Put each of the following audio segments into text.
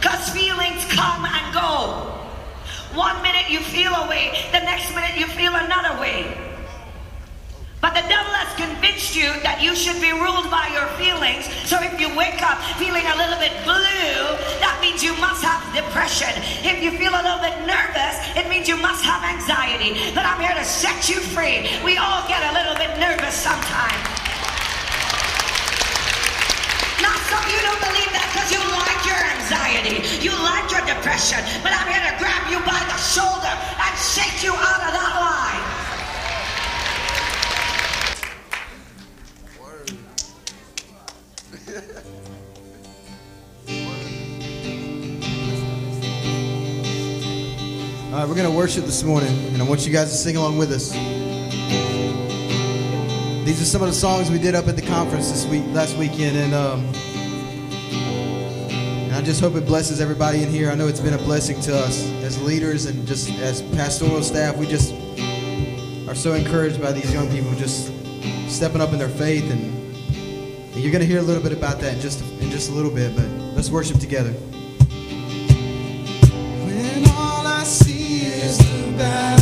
Because feelings come and go. One minute you feel a way, the next minute you feel another way. But the devil has convinced you that you should be ruled by your feelings. So if you wake up feeling a little bit blue, that means you must have depression. If you feel a little bit nervous, it means you must have anxiety. But I'm here to set you free. We all get a little bit nervous sometimes. Of you don't believe that because you like your anxiety, you like your depression. But I'm here to grab you by the shoulder and shake you out of that lie. All right, we're going to worship this morning, and I want you guys to sing along with us. These are some of the songs we did up at the conference this week, last weekend, and um, I just hope it blesses everybody in here. I know it's been a blessing to us as leaders and just as pastoral staff. We just are so encouraged by these young people just stepping up in their faith, and, you're going to hear a little bit about that in just in just a little bit. But let's worship together. When all I see is the battle,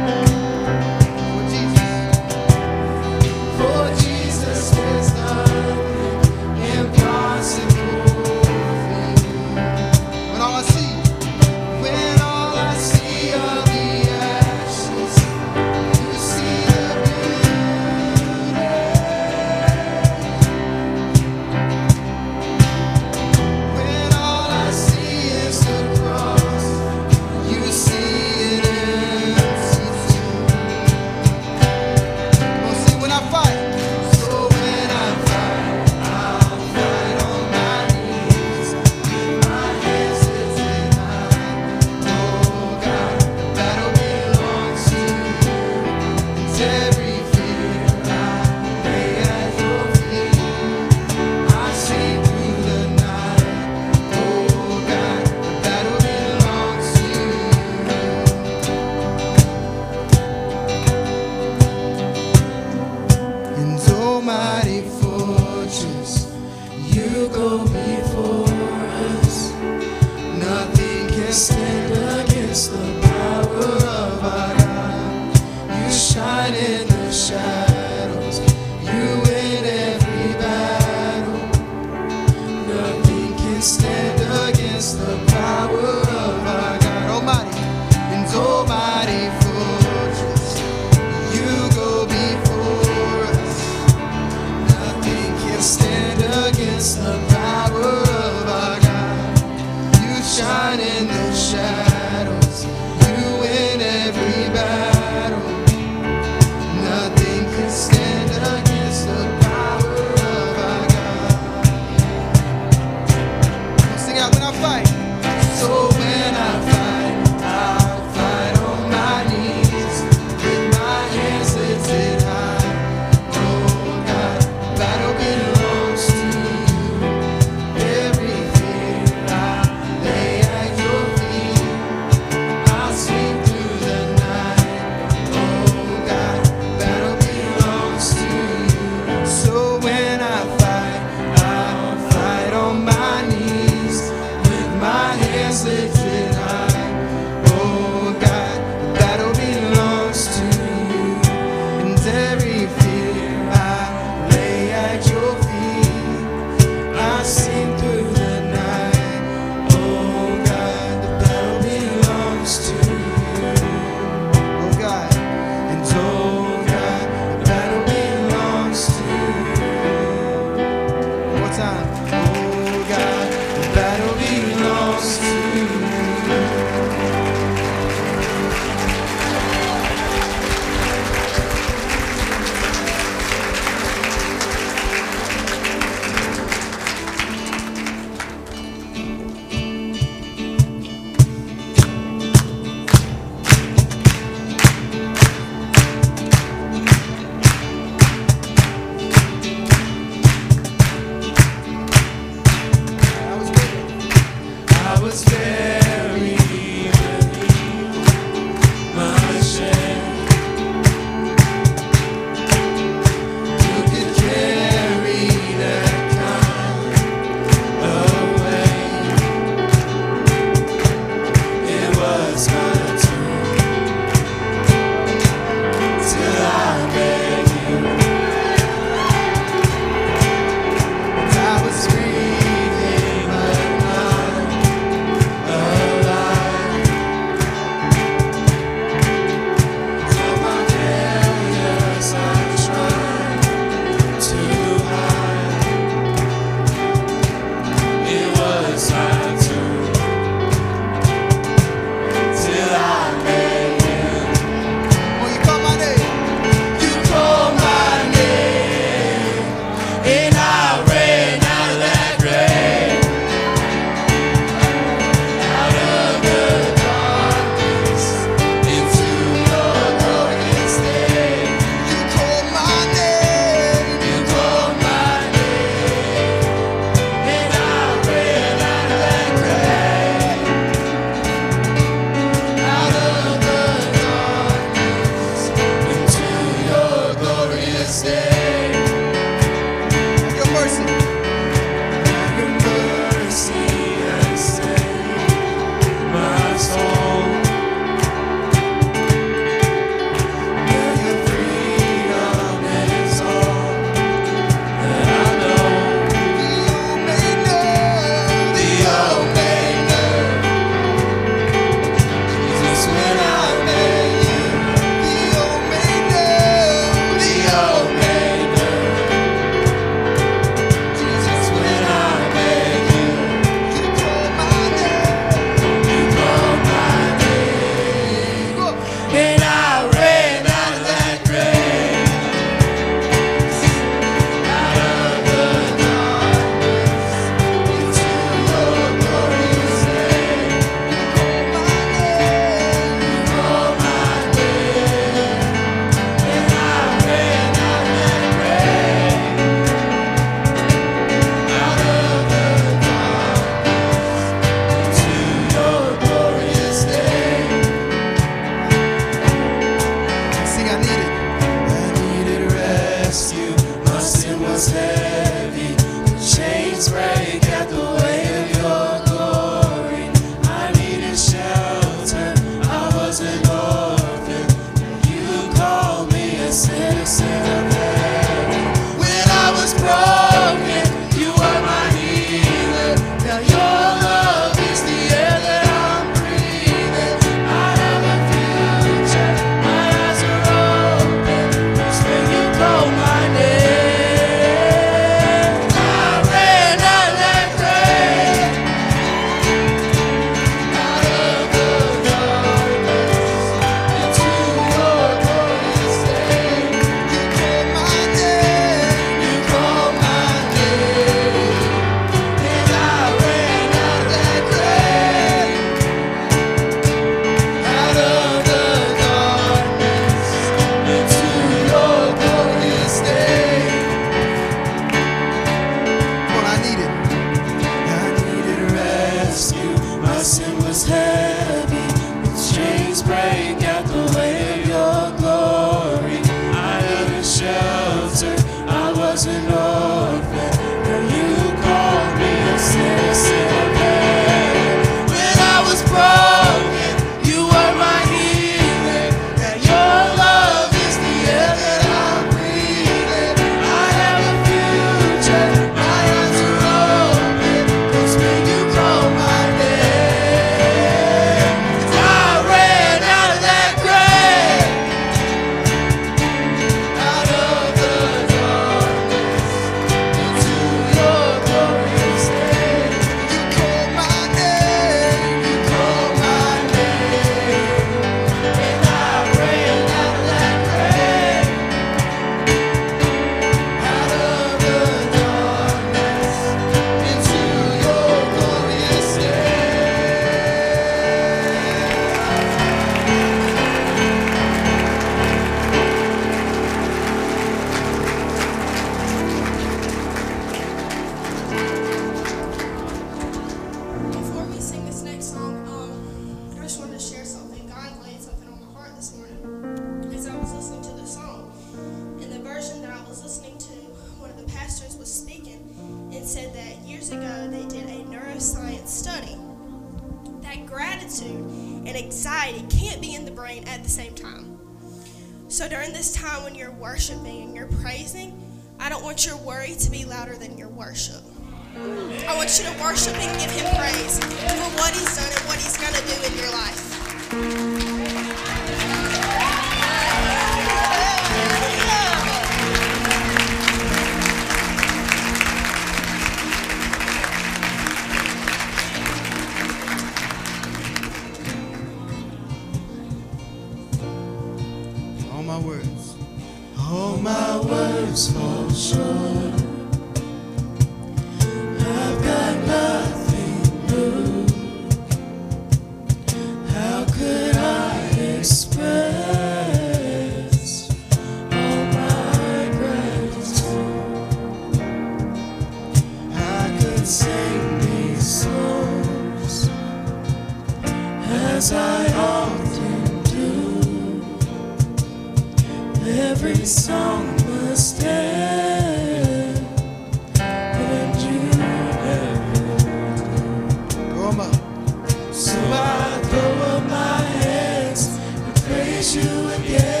praise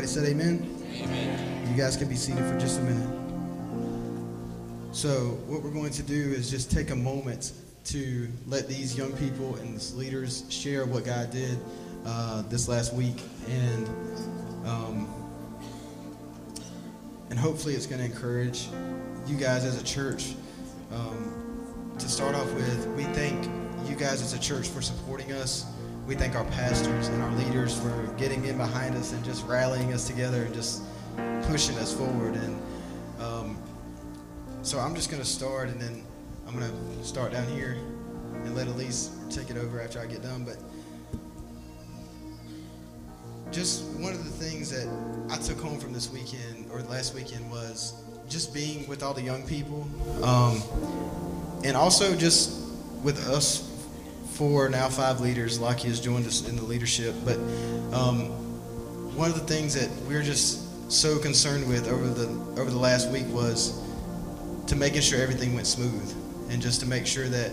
Everybody said amen? Amen. You guys can be seated for just a minute. So, what we're going to do is just take a moment to let these young people and these leaders share what God did uh, this last week, and um, and hopefully it's going to encourage you guys as a church. Um, to start off with, we thank you guys as a church for supporting us. We thank our pastors and our leaders for getting in behind us and just rallying us together and just pushing us forward. And um, so I'm just going to start, and then I'm going to start down here and let Elise take it over after I get done. But just one of the things that I took home from this weekend or last weekend was just being with all the young people, um, and also just with us four now five leaders. Lockie has joined us in the leadership, but um, one of the things that we're just so concerned with over the over the last week was to making sure everything went smooth, and just to make sure that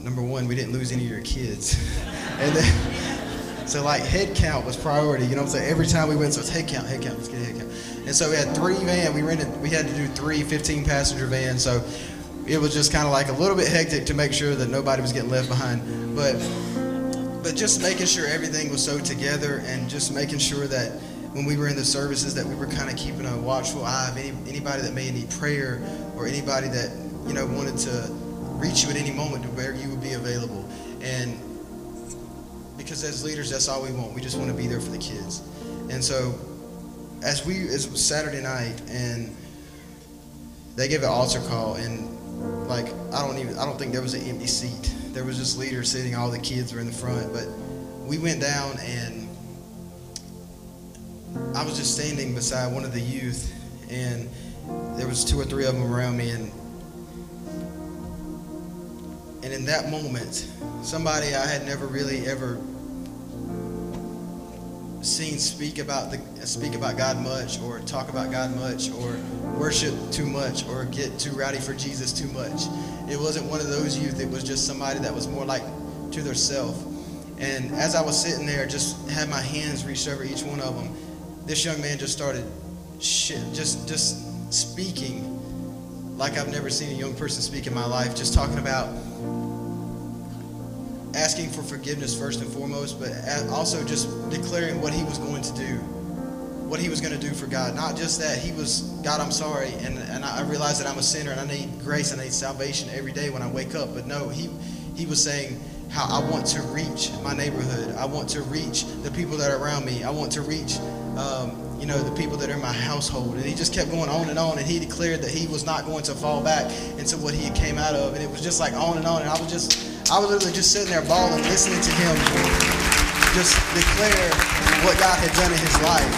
number one we didn't lose any of your kids, and then. So like head count was priority, you know what I'm saying? Every time we went, so it's head count, head count, let's get head count. And so we had three van, we rented, we had to do three 15 passenger vans. So it was just kind of like a little bit hectic to make sure that nobody was getting left behind. But but just making sure everything was so together and just making sure that when we were in the services that we were kind of keeping a watchful eye of any, anybody that may need prayer or anybody that you know wanted to reach you at any moment to where you would be available. And because as leaders, that's all we want. We just want to be there for the kids. And so, as we, as it was Saturday night, and they gave an altar call, and like I don't even, I don't think there was an empty seat. There was just leaders sitting. All the kids were in the front, but we went down, and I was just standing beside one of the youth, and there was two or three of them around me, and and in that moment, somebody I had never really ever seen speak about the speak about God much or talk about God much or worship too much or get too rowdy for Jesus too much. It wasn't one of those youth, it was just somebody that was more like to their self. And as I was sitting there, just had my hands reached over each one of them, this young man just started shit, just just speaking like I've never seen a young person speak in my life, just talking about asking for forgiveness first and foremost, but also just declaring what he was going to do, what he was going to do for God. Not just that he was, God, I'm sorry, and, and I realize that I'm a sinner and I need grace and I need salvation every day when I wake up. But no, he, he was saying how I want to reach my neighborhood. I want to reach the people that are around me. I want to reach, um, you know, the people that are in my household. And he just kept going on and on. And he declared that he was not going to fall back into what he came out of. And it was just like on and on. And I was just, I was literally just sitting there bawling, listening to him just declare what God had done in his life.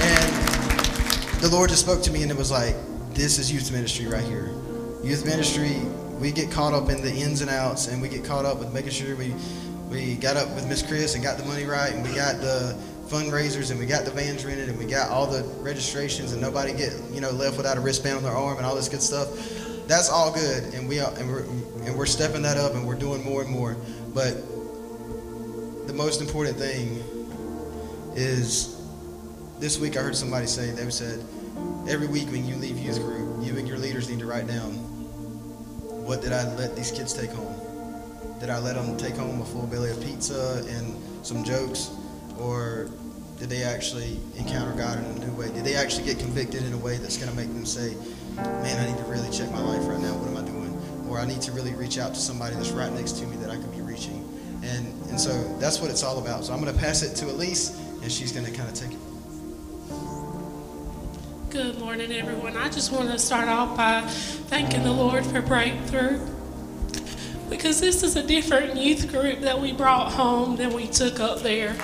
And the Lord just spoke to me and it was like, this is youth ministry right here. Youth ministry, we get caught up in the ins and outs and we get caught up with making sure we, we got up with Miss Chris and got the money right and we got the fundraisers and we got the vans rented and we got all the registrations and nobody get, you know, left without a wristband on their arm and all this good stuff that's all good, and we are, and we're and we're stepping that up, and we're doing more and more. But the most important thing is this week. I heard somebody say they said every week when you leave youth group, you and your leaders need to write down what did I let these kids take home. Did I let them take home a full belly of pizza and some jokes, or did they actually encounter God in a new way? Did they actually get convicted in a way that's going to make them say, man, I need to really check my life right now. What am I doing? Or I need to really reach out to somebody that's right next to me that I could be reaching. And and so that's what it's all about. So I'm going to pass it to Elise, and she's going to kind of take it. Good morning, everyone. I just want to start off by thanking the Lord for breakthrough because this is a different youth group that we brought home than we took up there.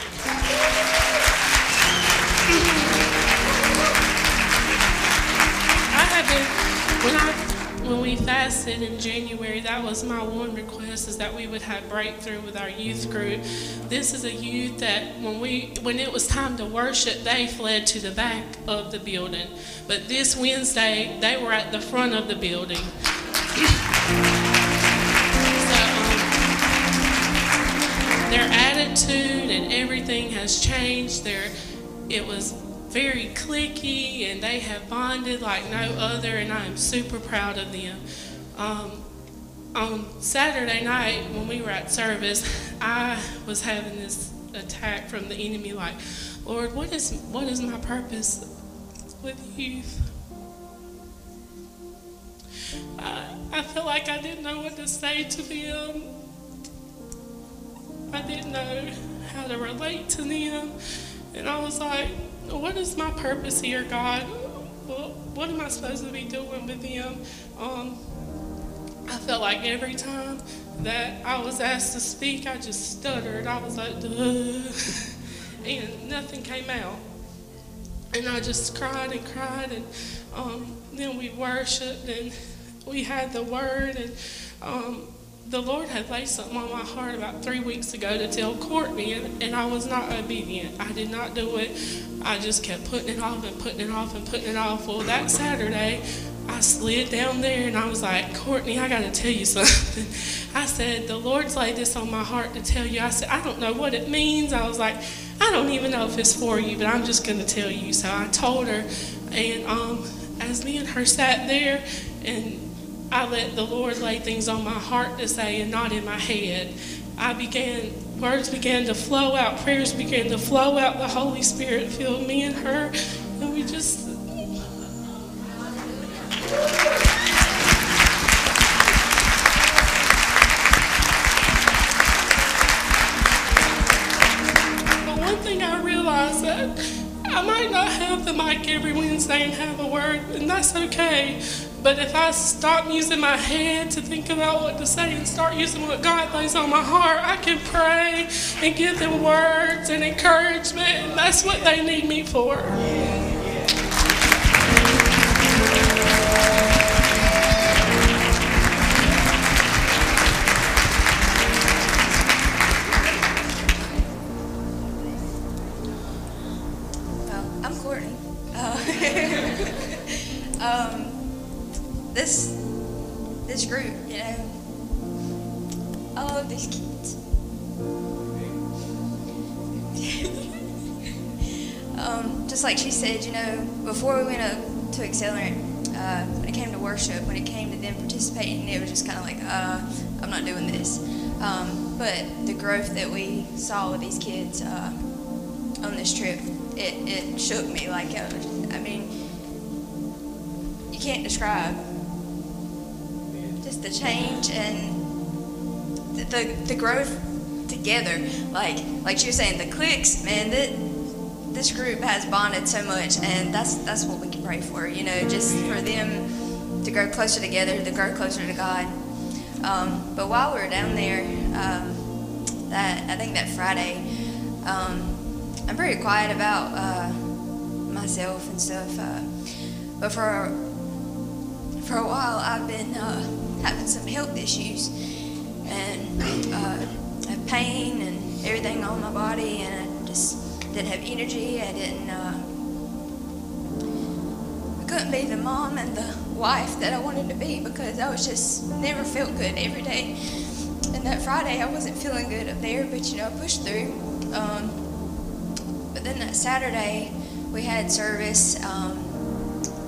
When we fasted in January, that was my one request is that we would have breakthrough with our youth group. This is a youth that when we when it was time to worship, they fled to the back of the building. But this Wednesday, they were at the front of the building. So, um, their attitude and everything has changed. Their it was very cliquey and they have bonded like no other and I am super proud of them. Um, on Saturday night when we were at service, I was having this attack from the enemy like, Lord, what is what is my purpose with youth? I, I feel like I didn't know what to say to them. I didn't know how to relate to them. And I was like, what is my purpose here, God? What, am I supposed to be doing with them? Um, I felt like every time that I was asked to speak, I just stuttered. I was like, Duh. and nothing came out. And I just cried and cried, and um, then we worshiped, and we had the word, and um, the Lord had laid something on my heart about three weeks ago to tell Courtney, and, and I was not obedient. I did not do it. I just kept putting it off and putting it off and putting it off. Well, that Saturday, I slid down there and I was like, Courtney, I got to tell you something. I said, The Lord's laid this on my heart to tell you. I said, I don't know what it means. I was like, I don't even know if it's for you, but I'm just going to tell you. So I told her, and um, as me and her sat there, and I let the Lord lay things on my heart to say and not in my head. I began, words began to flow out, prayers began to flow out. The Holy Spirit filled me and her, and we just. But one thing I realized that I might not have the mic every Wednesday and have a word, and that's okay. But if I stop using my head to think about what to say and start using what God lays on my heart, I can pray and give them words and encouragement, and that's what they need me for. Um, but the growth that we saw with these kids uh, on this trip, it, it shook me. Like, uh, I mean, you can't describe just the change and the, the, the growth together. Like, like she was saying, the cliques, man, that this group has bonded so much, and that's that's what we can pray for. You know, just for them to grow closer together, to grow closer to God. Um, but while we were down there, um, that I think that Friday, um, I'm pretty quiet about uh, myself and stuff. Uh, but for for a while, I've been uh, having some health issues and uh, pain and everything on my body, and I just didn't have energy. I didn't. Uh, I couldn't be the mom and the wife that I wanted to be because I was just never felt good every day. And that Friday, I wasn't feeling good up there, but you know, I pushed through. Um, but then that Saturday, we had service, um,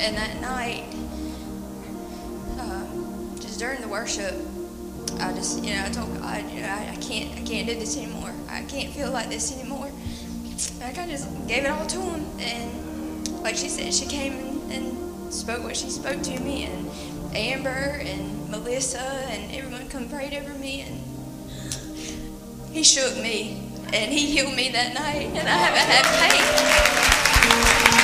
and that night, uh, just during the worship, I just, you know, I told God, you know, I, I can't, I can't do this anymore. I can't feel like this anymore. And I kind of just gave it all to Him, and like she said, she came and spoke what she spoke to me, and Amber and Melissa and everyone come prayed over me, and He shook me, and He healed me that night, and I haven't had pain.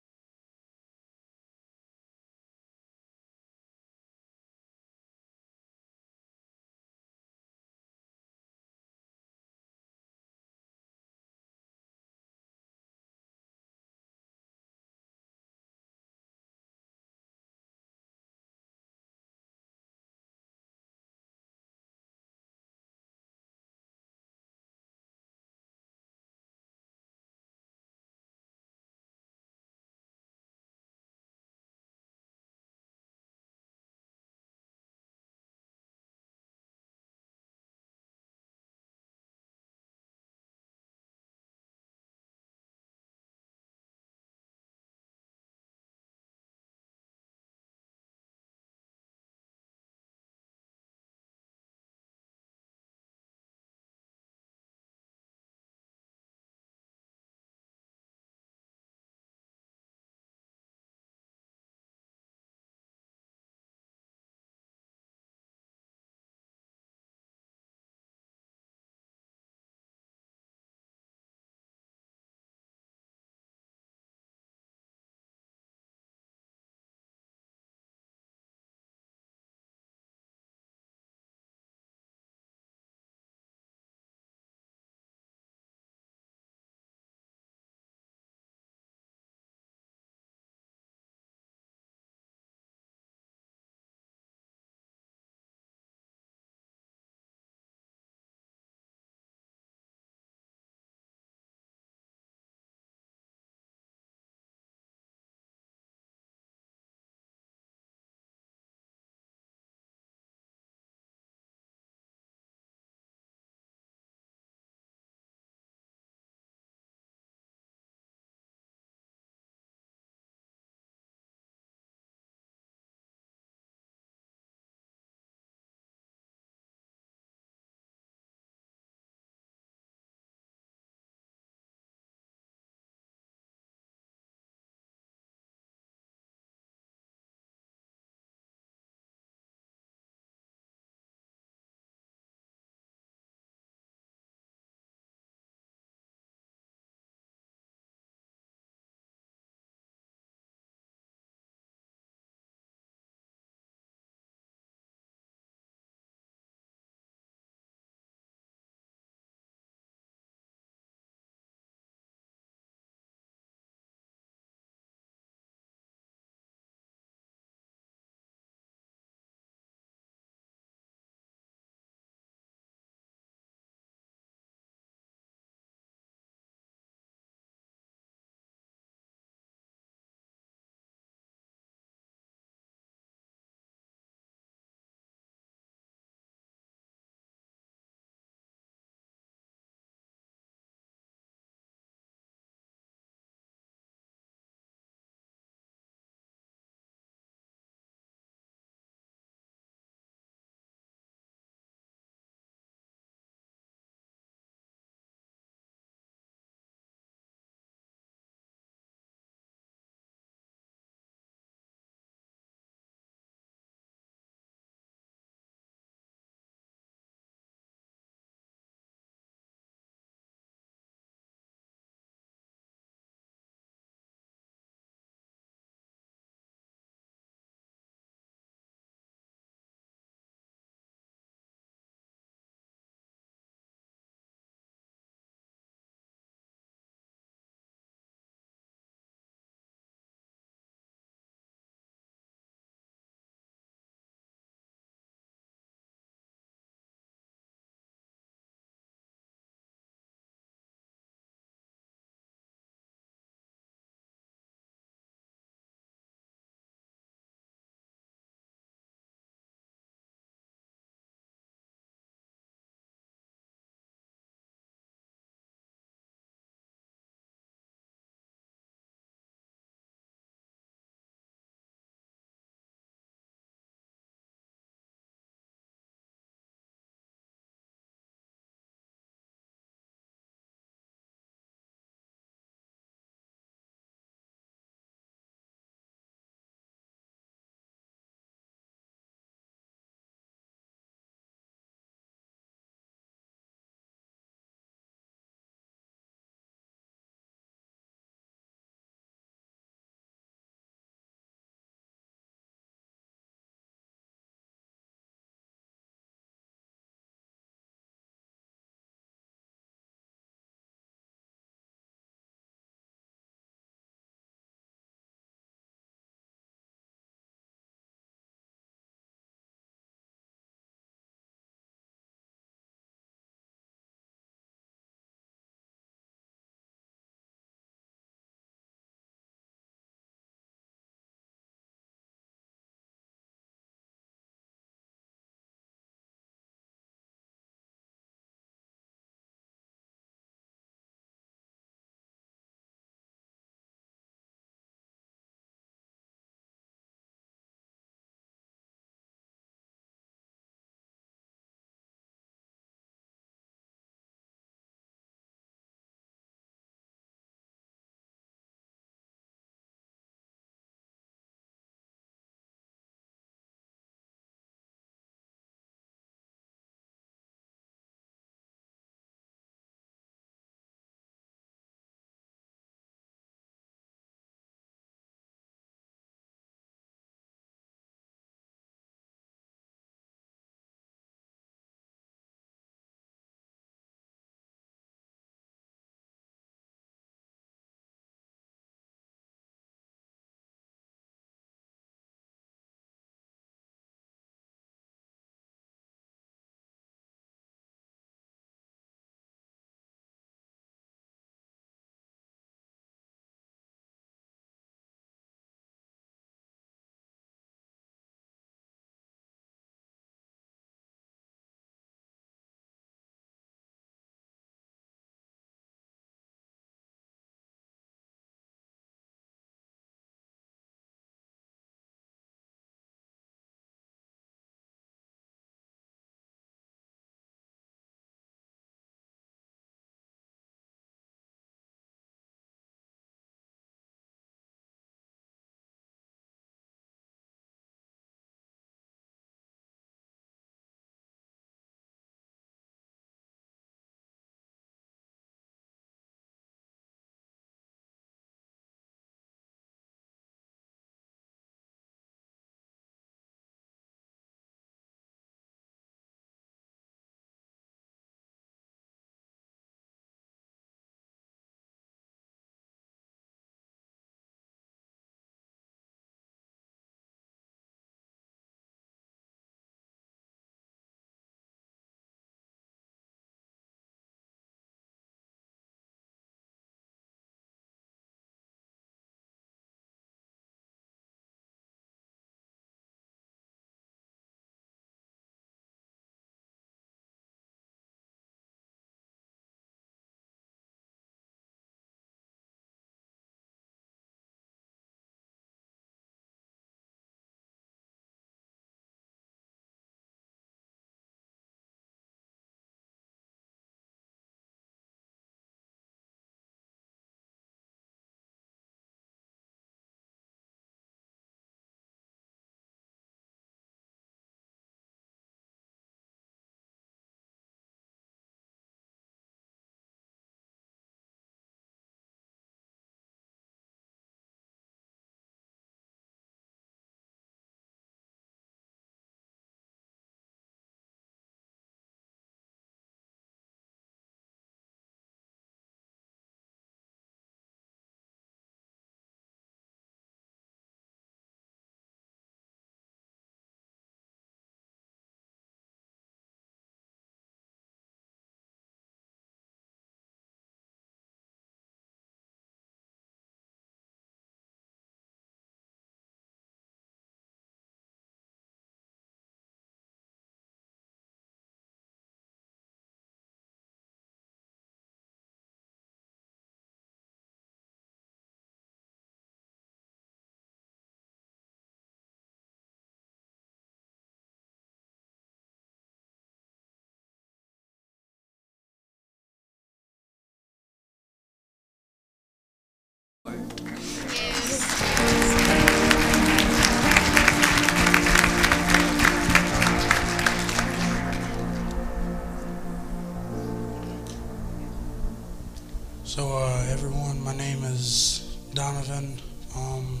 Everyone. My name is Donovan. Um,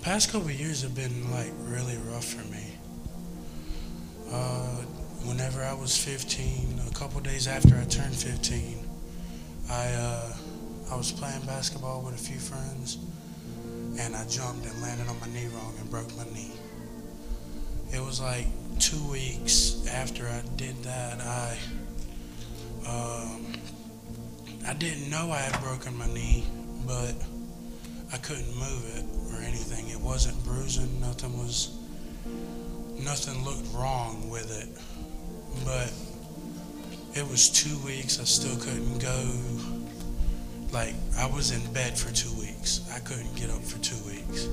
past couple years have been like really rough for me. Uh, whenever I was 15, a couple days after I turned 15, I uh, I was playing basketball with a few friends, and I jumped and landed on my knee wrong and broke my knee. It was like two weeks after I did that, I um, I didn't know I had broken my knee, but I couldn't move it or anything. It wasn't bruising. Nothing was. Nothing looked wrong with it, but it was two weeks. I still couldn't go. Like I was in bed for two weeks. I couldn't get up for two weeks.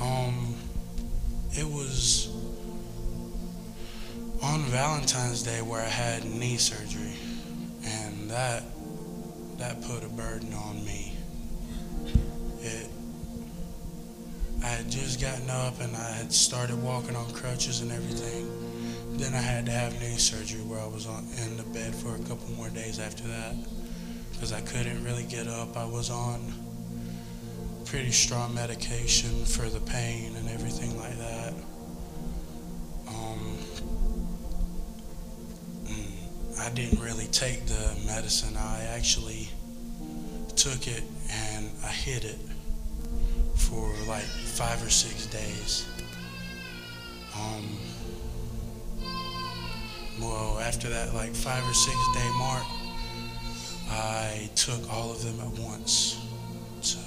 Um, it was on Valentine's Day where I had knee surgery, and that that put a burden on me. It I had just gotten up and I had started walking on crutches and everything. Then I had to have knee surgery where I was on in the bed for a couple more days after that because I couldn't really get up. I was on pretty strong medication for the pain and everything like that. I didn't really take the medicine. I actually took it and I hid it for like five or six days. Um, well, after that, like five or six day mark, I took all of them at once to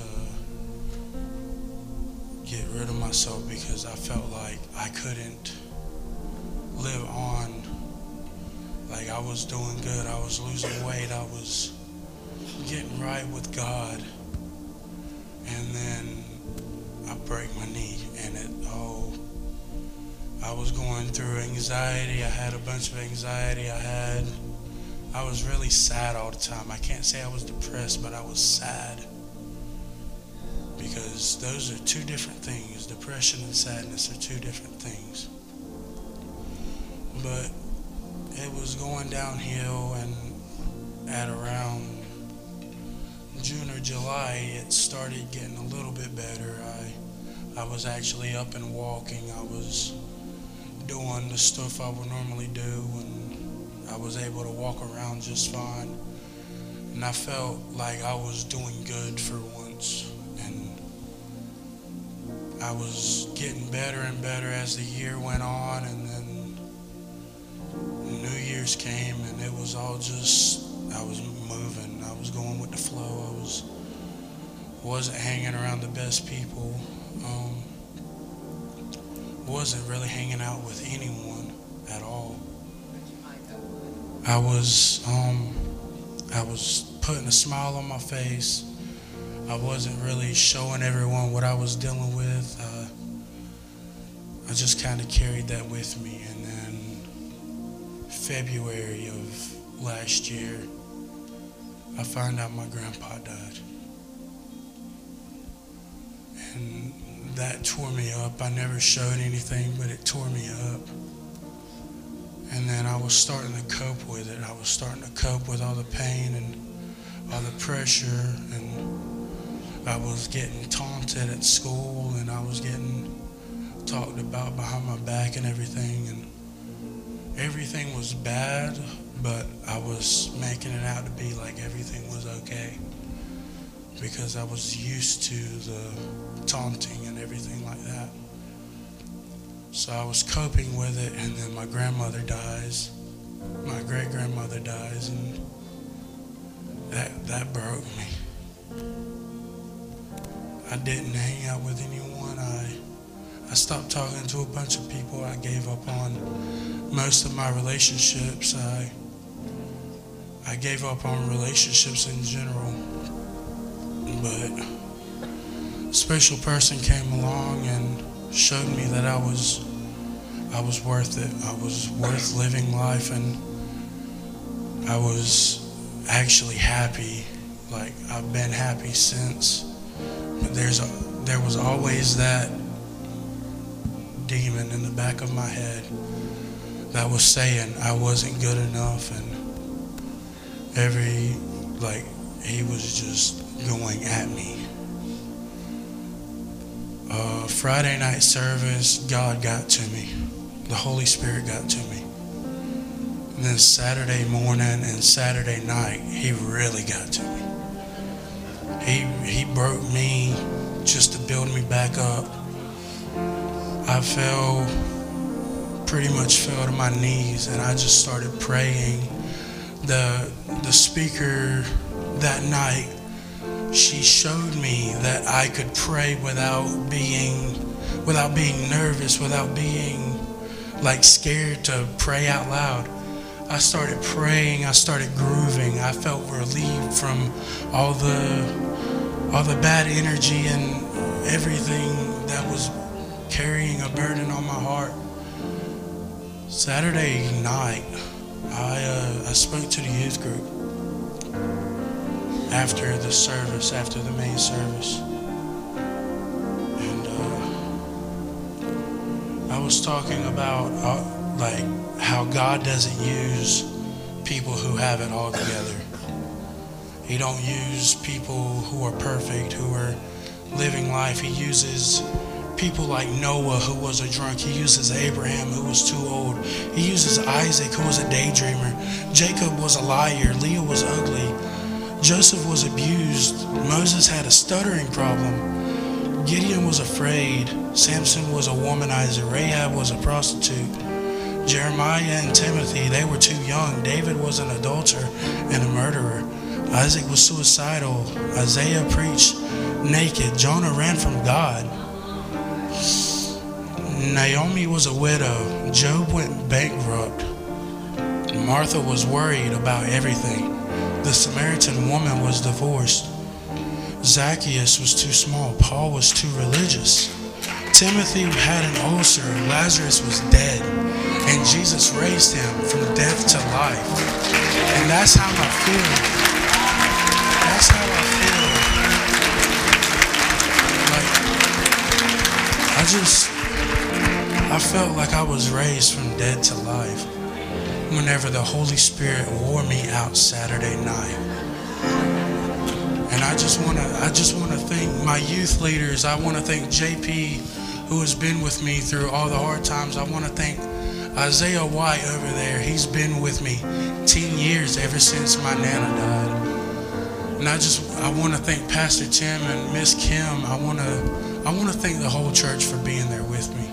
get rid of myself because I felt like I couldn't live on. Like I was doing good, I was losing weight, I was getting right with God, and then I break my knee, and it oh, I was going through anxiety. I had a bunch of anxiety. I had, I was really sad all the time. I can't say I was depressed, but I was sad because those are two different things. Depression and sadness are two different things. But it was going downhill, and at around June or July, it started getting a little bit better. I, I was actually up and walking. I was doing the stuff I would normally do, and I was able to walk around just fine. And I felt like I was doing good for once. And I was getting better and better as the year went on, and Came, and it was all just I was moving. I was going with the flow. I was wasn't hanging around the best people. Um, wasn't really hanging out with anyone at all. I was um, I was putting a smile on my face. I wasn't really showing everyone what I was dealing with. Uh, I just kind of carried that with me, February of last year, I found out my grandpa died. And that tore me up. I never showed anything, but it tore me up. And then I was starting to cope with it. I was starting to cope with all the pain and all the pressure. And I was getting taunted at school and I was getting talked about behind my back and everything. And everything was bad, but I was making it out to be like everything was okay because I was used to the taunting and everything like that. So I was coping with it, and then my grandmother dies, my great grandmother dies, and that that broke me. I didn't hang out with anyone. I stopped talking to a bunch of people. I gave up on most of my relationships. I I gave up on relationships in general. But a special person came along and showed me that I was I was worth it. I was worth living life and I was actually happy. Like I've been happy since. But there's a, there was always that demon in the back of my head that was saying I wasn't good enough and every like he was just going at me. Uh, Friday night service, God got to me. The Holy Spirit got to me. And then Saturday morning and Saturday night, he really got to me. He, he broke me just to build me back up. I fell, pretty much fell to my knees, and I just started praying. The, the speaker that night, she showed me that I could pray without being, without being nervous, without being like scared to pray out loud. I started praying, I started grooving. I felt relieved from all the all the bad energy and everything that was carrying a burden on my heart. Saturday night, I uh, I spoke to the youth group after the service, after the main service, and uh, I was talking about uh, like how God doesn't use people who have it all together. He don't use people who are perfect, who are living life. He uses people like Noah, who was a drunk. He uses Abraham, who was too old. He uses Isaac, who was a daydreamer. Jacob was a liar. Leah was ugly. Joseph was abused. Moses had a stuttering problem. Gideon was afraid. Samson was a womanizer. Rahab was a prostitute. Jeremiah and Timothy, they were too young. David was an adulterer and a murderer. Isaac was suicidal. Isaiah preached naked. Jonah ran from God. Naomi was a widow. Job went bankrupt. Martha was worried about everything. The Samaritan woman was divorced. Zacchaeus was too small. Paul was too religious. Timothy had an ulcer. Lazarus was dead. And Jesus raised him from death to life. And that's how I feel. That's how I feel. Like, I just, I felt like I was raised from dead to life whenever the Holy Spirit wore me out Saturday night. And I just want to I just want to thank my youth leaders. I want to thank JP who has been with me through all the hard times. I want to thank Isaiah White over there. He's been with me 10 years ever since my nana died. And I just I want to thank Pastor Tim and Miss Kim. I want to I want to thank the whole church for being there with me.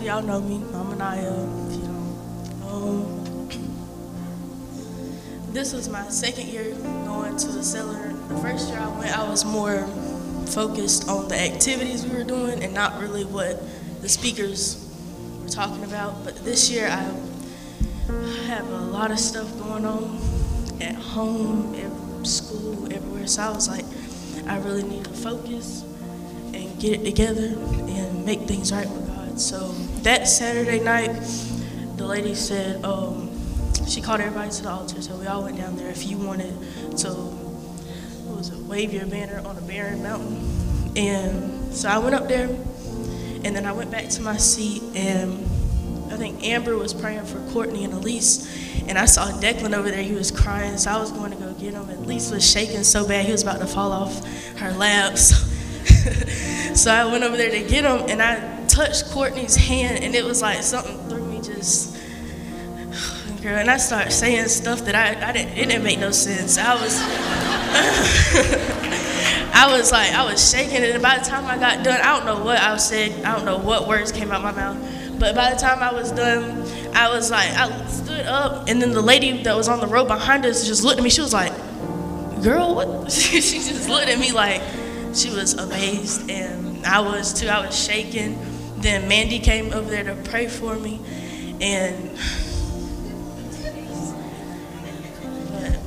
Of y'all know me. I'm Anaya. If you don't, um, this was my second year going to the cellar. The first year I went, I was more focused on the activities we were doing and not really what the speakers were talking about. But this year I have a lot of stuff going on at home, at school, everywhere. So I was like, I really need to focus and get it together and make things right with. So that Saturday night, the lady said, um, she called everybody to the altar. So we all went down there. If you wanted to, what was it, wave your banner on a barren mountain. And so I went up there, and then I went back to my seat, and I think Amber was praying for Courtney and Elise, and I saw Declan over there. He was crying, so I was going to go get him. And Elise was shaking so bad he was about to fall off her lap. So, so I went over there to get him, and I touched Courtney's hand, and it was like something through me just. Girl, and I started saying stuff that I, I didn't, it didn't make no sense. I was, I was like, I was shaking, and by the time I got done, I don't know what I said, I don't know what words came out my mouth, but by the time I was done, I was like, I stood up, and then the lady that was on the road behind us just looked at me. She was like, "Girl, what?" she just looked at me like she was amazed, and I was too. I was shaking. Then Mandy came over there to pray for me, and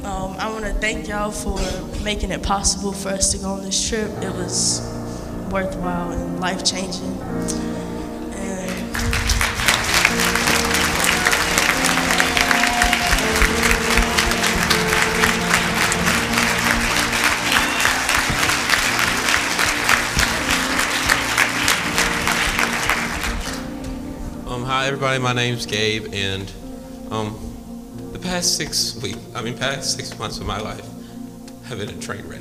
um, I want to thank y'all for making it possible for us to go on this trip. It was worthwhile and life changing. Everybody, my name's Gabe, and um, the past six weeks, I mean past six months of my life have been a train wreck.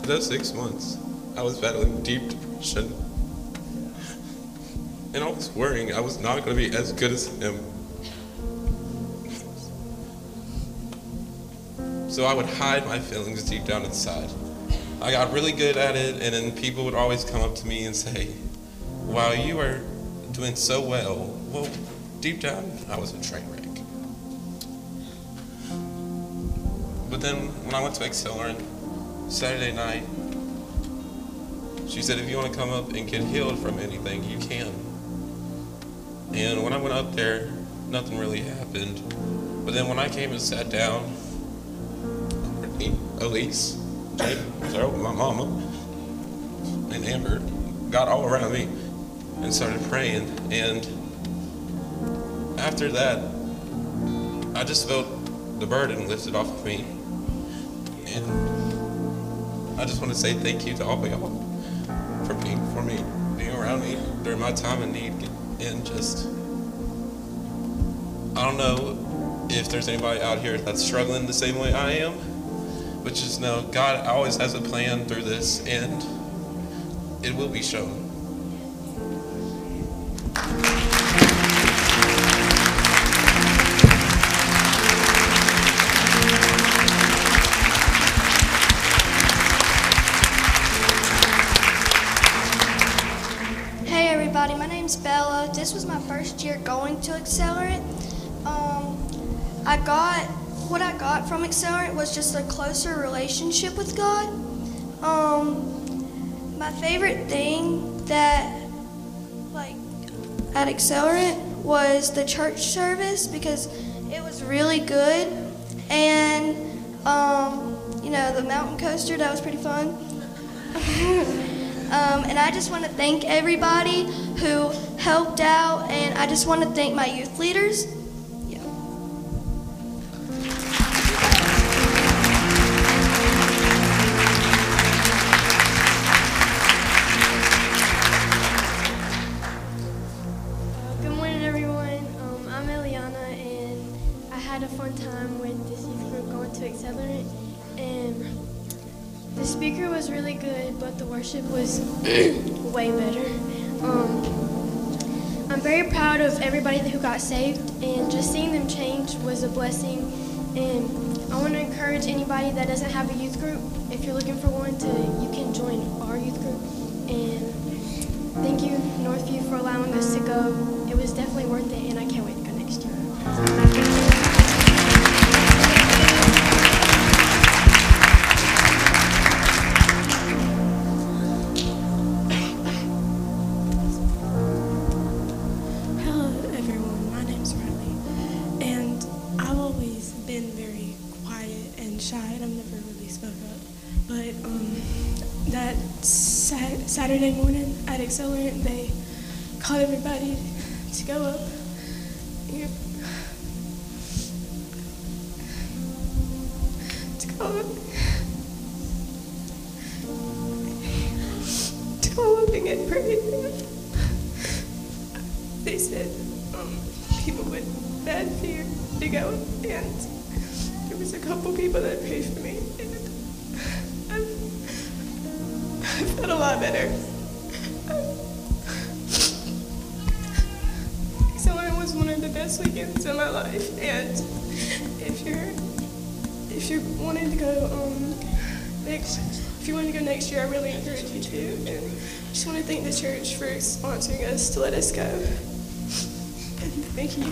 For those six months, I was battling deep depression, and I was worrying I was not going to be as good as him. So I would hide my feelings deep down inside. I got really good at it, and then people would always come up to me and say, Wow, you are doing so well. Well, deep down, I was a train wreck. But then when I went to Accelerant Saturday night, she said, If you want to come up and get healed from anything, you can. And when I went up there, nothing really happened. But then when I came and sat down, Elise, Sarah, my mama, and Amber got all around me and started praying. And after that, I just felt the burden lifted off of me. And I just want to say thank you to all of y'all for being for me, being around me during my time of need. And just, I don't know if there's anybody out here that's struggling the same way I am. But just know God always has a plan through this, and it will be shown. Going to Accelerant. Um, I got what I got from Accelerant was just a closer relationship with God. Um, my favorite thing that like at Accelerant was the church service because it was really good and um, you know the mountain coaster that was pretty fun. Um, and I just want to thank everybody who helped out, and I just want to thank my youth leaders. Worship was way better. Um, I'm very proud of everybody who got saved, and just seeing them change was a blessing. And I want to encourage anybody that doesn't have a youth group, if you're looking for one, to you can join our youth group. And Thank you, Northview, for allowing us to go. It was definitely worth it, and I can't wait to go next year. Go up. For sponsoring us to let us go. Thank you.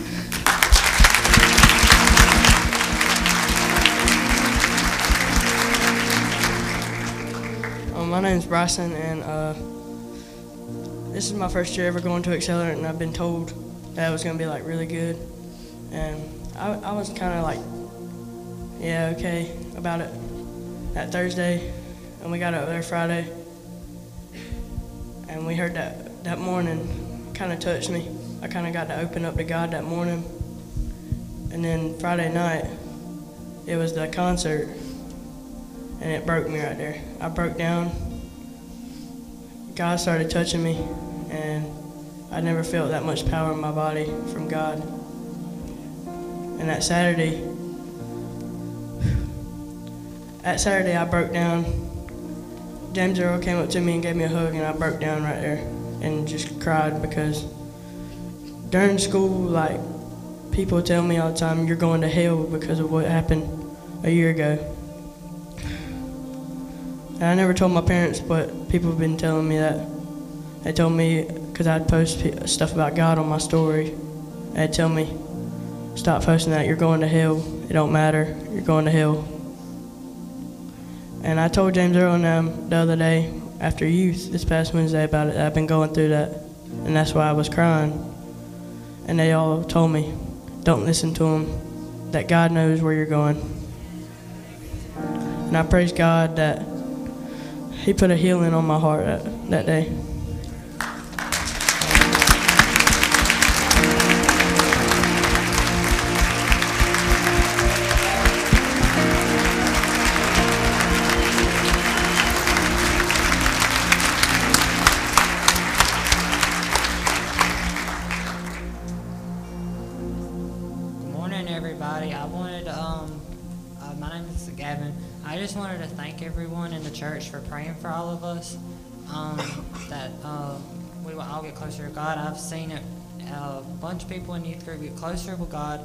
Um, my name's Bryson, and uh, this is my first year ever going to Accelerant, and I've been told that it was going to be like really good, and I, I was kind of like, yeah, okay about it that Thursday, and we got up there Friday, and we heard that that morning kind of touched me. I kind of got to open up to God that morning, and then Friday night, it was the concert, and it broke me right there. I broke down. God started touching me, and I never felt that much power in my body from God. And that Saturday, that Saturday I broke down. James Earl came up to me and gave me a hug, and I broke down right there and just cried because during school, like people tell me all the time, you're going to hell because of what happened a year ago. And I never told my parents, but people have been telling me that. They told me because I'd post stuff about God on my story. They'd tell me, stop posting that. You're going to hell. It don't matter. You're going to hell. And I told James Earl and them the other day after youth this past Wednesday about it. I've been going through that, and that's why I was crying. And they all told me, don't listen to them, That God knows where you're going. And I praise God that He put a healing on my heart that, that day. Um, that uh, we will all get closer to God. I've seen it, a bunch of people in youth group get closer with God,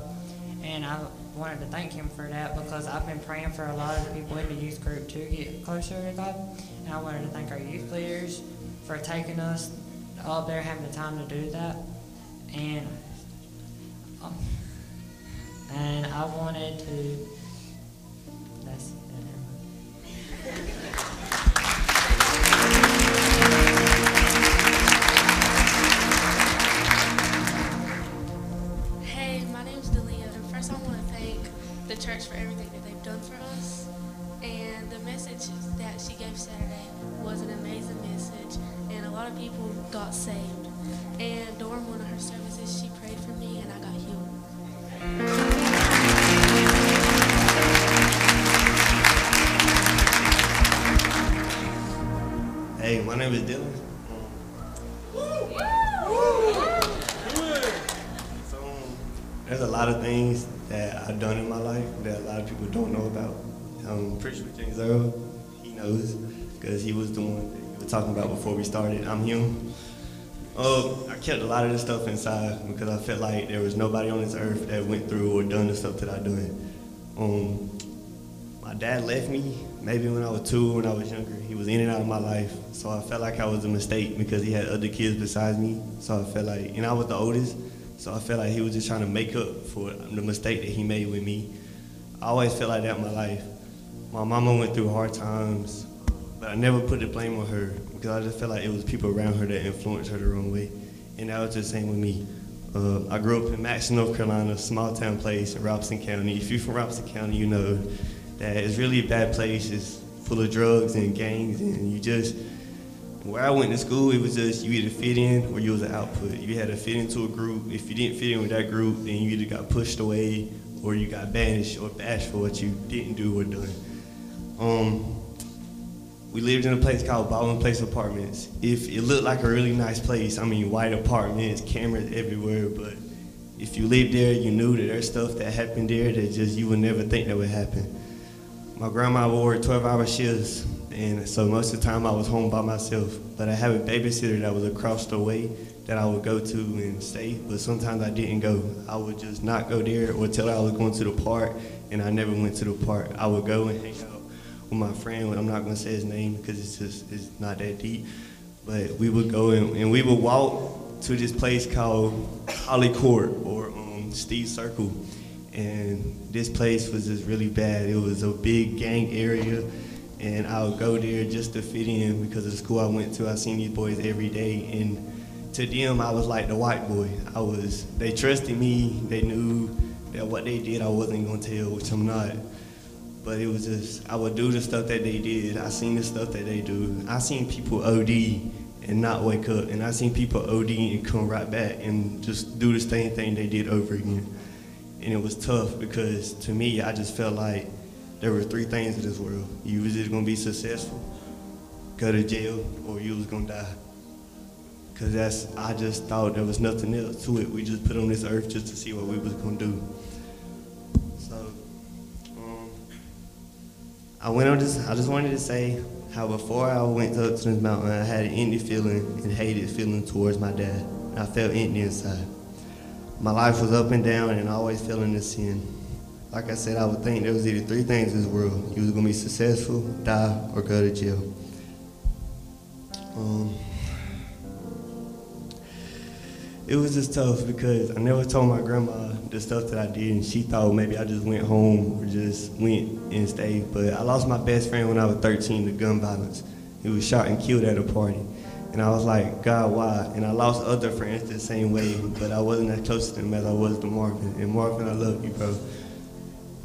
and I wanted to thank Him for that because I've been praying for a lot of the people in the youth group to get closer to God. And I wanted to thank our youth leaders for taking us up there, having the time to do that, and. Um, and I wanted to. That's Hey, the church for everything that they've done for us. And the message that she gave Saturday was an amazing message, and a lot of people got saved. And during one of her services, she prayed for me, and I got healed. Hey, my name is Dylan. So, there's a lot of things that I've done in my life that a lot of people don't know about. I'm pretty sure James Earl, he knows, because he was the one that you were talking about before we started. I'm him. Uh, I kept a lot of this stuff inside because I felt like there was nobody on this earth that went through or done the stuff that I done. Um, my dad left me maybe when I was two, when I was younger. He was in and out of my life, so I felt like I was a mistake because he had other kids besides me. So I felt like, and I was the oldest, so I felt like he was just trying to make up for the mistake that he made with me. I always felt like that in my life. My mama went through hard times, but I never put the blame on her because I just felt like it was people around her that influenced her the wrong way. And that was the same with me. Uh, I grew up in Maxton, North Carolina, small town place in Robeson County. If you're from Robeson County, you know that it's really a bad place. It's full of drugs and gangs, and you just where I went to school, it was just you either fit in or you was an output. You had to fit into a group. If you didn't fit in with that group, then you either got pushed away or you got banished or bashed for what you didn't do or done. Um, we lived in a place called Baldwin Place Apartments. If it looked like a really nice place, I mean, white apartments, cameras everywhere, but if you lived there, you knew that there's stuff that happened there that just you would never think that would happen. My grandma would work 12 hour shifts, and so most of the time I was home by myself. But I have a babysitter that was across the way that I would go to and stay, but sometimes I didn't go. I would just not go there or tell her I was going to the park, and I never went to the park. I would go and hang out with my friend. I'm not going to say his name because it's just it's not that deep. But we would go and, and we would walk to this place called Holly Court or um, Steve Circle. And this place was just really bad. It was a big gang area. And I would go there just to fit in because of the school I went to. I seen these boys every day. And to them, I was like the white boy. I was, they trusted me. They knew that what they did, I wasn't to tell, which I'm not. But it was just I would do the stuff that they did. I seen the stuff that they do. I seen people OD and not wake up, and I seen people OD and come right back and just do the same thing they did over again. And it was tough because to me, I just felt like there were three things in this world. You was just gonna be successful, go to jail, or you was gonna die. Cause that's I just thought there was nothing else to it. We just put on this earth just to see what we was gonna do. So um, I went on this. I just wanted to say how before I went up to this mountain, I had an empty feeling and hated feeling towards my dad. I felt empty inside. My life was up and down, and I always feeling the sin. Like I said, I would think there was either three things in this world: you was gonna be successful, die, or go to jail. Um, it was just tough because I never told my grandma the stuff that I did, and she thought maybe I just went home or just went and stayed. But I lost my best friend when I was 13 to gun violence. He was shot and killed at a party. And I was like, God, why? And I lost other friends the same way, but I wasn't as close to them as I was to Marvin. And Marvin, I love you, bro.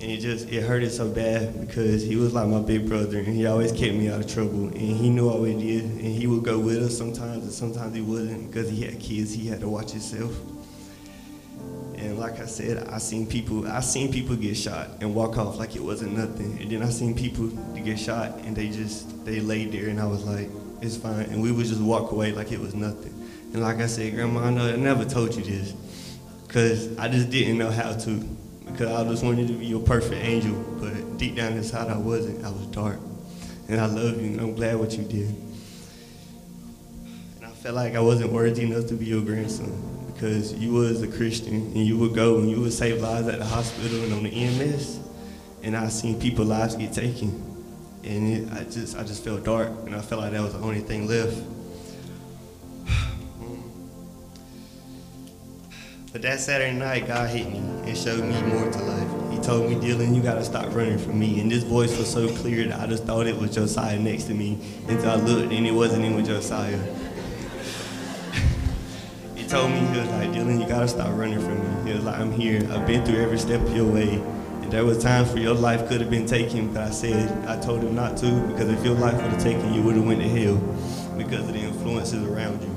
And it just, it hurted so bad because he was like my big brother and he always kept me out of trouble. And he knew what we did and he would go with us sometimes and sometimes he wouldn't because he had kids, he had to watch himself. And like I said, I seen people, I seen people get shot and walk off like it wasn't nothing. And then I seen people get shot and they just, they laid there and I was like, it's fine. And we would just walk away like it was nothing. And like I said, Grandma, I know I never told you this because I just didn't know how to because I just wanted to be your perfect angel, but deep down inside I wasn't. I was dark. And I love you, and I'm glad what you did. And I felt like I wasn't worthy enough to be your grandson because you was a Christian, and you would go and you would save lives at the hospital and on the EMS, and I seen people lives get taken. And it, I just, I just felt dark, and I felt like that was the only thing left. But that Saturday night, God hit me and showed me more to life. He told me, Dylan, you gotta stop running from me. And this voice was so clear that I just thought it was Josiah next to me until I looked and it wasn't even Josiah. he told me, he was like, Dylan, you gotta stop running from me. He was like, I'm here. I've been through every step of your way. There was times where your life could have been taken, but I said, I told him not to, because if your life would have taken, you would have went to hell because of the influences around you